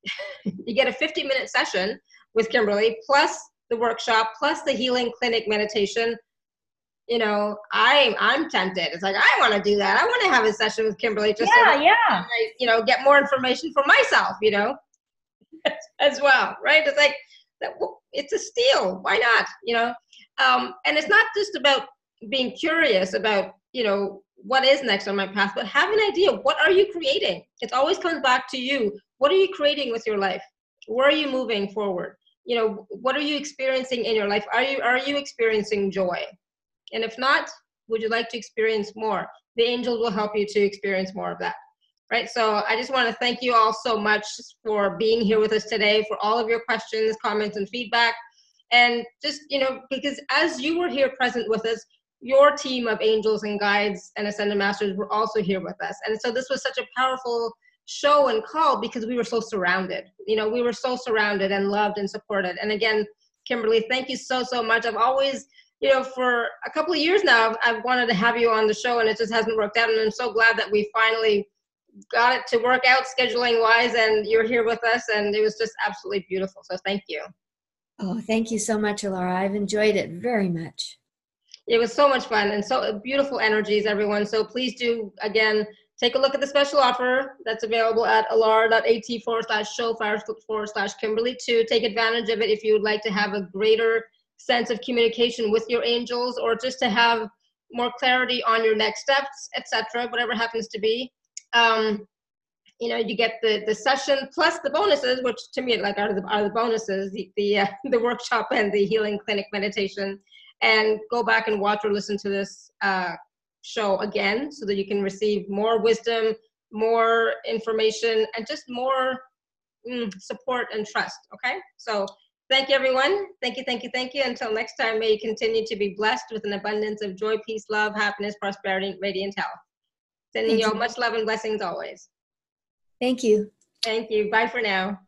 you get a 50 minute session with Kimberly, plus the workshop, plus the healing clinic meditation. You know, I'm I'm tempted. It's like I want to do that. I want to have a session with Kimberly just yeah, so yeah. I, you know, get more information for myself. You know, as well, right? It's like that. It's a steal. Why not? You know, um, and it's not just about being curious about you know what is next on my path, but have an idea. What are you creating? It always comes back to you what are you creating with your life where are you moving forward you know what are you experiencing in your life are you are you experiencing joy and if not would you like to experience more the angels will help you to experience more of that right so i just want to thank you all so much for being here with us today for all of your questions comments and feedback and just you know because as you were here present with us your team of angels and guides and ascended masters were also here with us and so this was such a powerful show and call because we were so surrounded. You know, we were so surrounded and loved and supported. And again, Kimberly, thank you so, so much. I've always, you know, for a couple of years now, I've wanted to have you on the show and it just hasn't worked out. And I'm so glad that we finally got it to work out scheduling wise and you're here with us. And it was just absolutely beautiful. So thank you. Oh, thank you so much, Alara. I've enjoyed it very much. It was so much fun and so uh, beautiful energies, everyone. So please do, again, Take a look at the special offer that's available at alara.at forward slash show forward slash Kimberly to take advantage of it if you would like to have a greater sense of communication with your angels or just to have more clarity on your next steps, etc., whatever happens to be. Um, you know, you get the the session plus the bonuses, which to me like are the are the bonuses, the the, uh, the workshop and the healing clinic meditation, and go back and watch or listen to this uh, show again so that you can receive more wisdom, more information, and just more mm, support and trust. Okay? So thank you, everyone. Thank you, thank you, thank you. Until next time, may you continue to be blessed with an abundance of joy, peace, love, happiness, prosperity, radiant health. Sending you all much love and blessings always. Thank you. Thank you. Bye for now.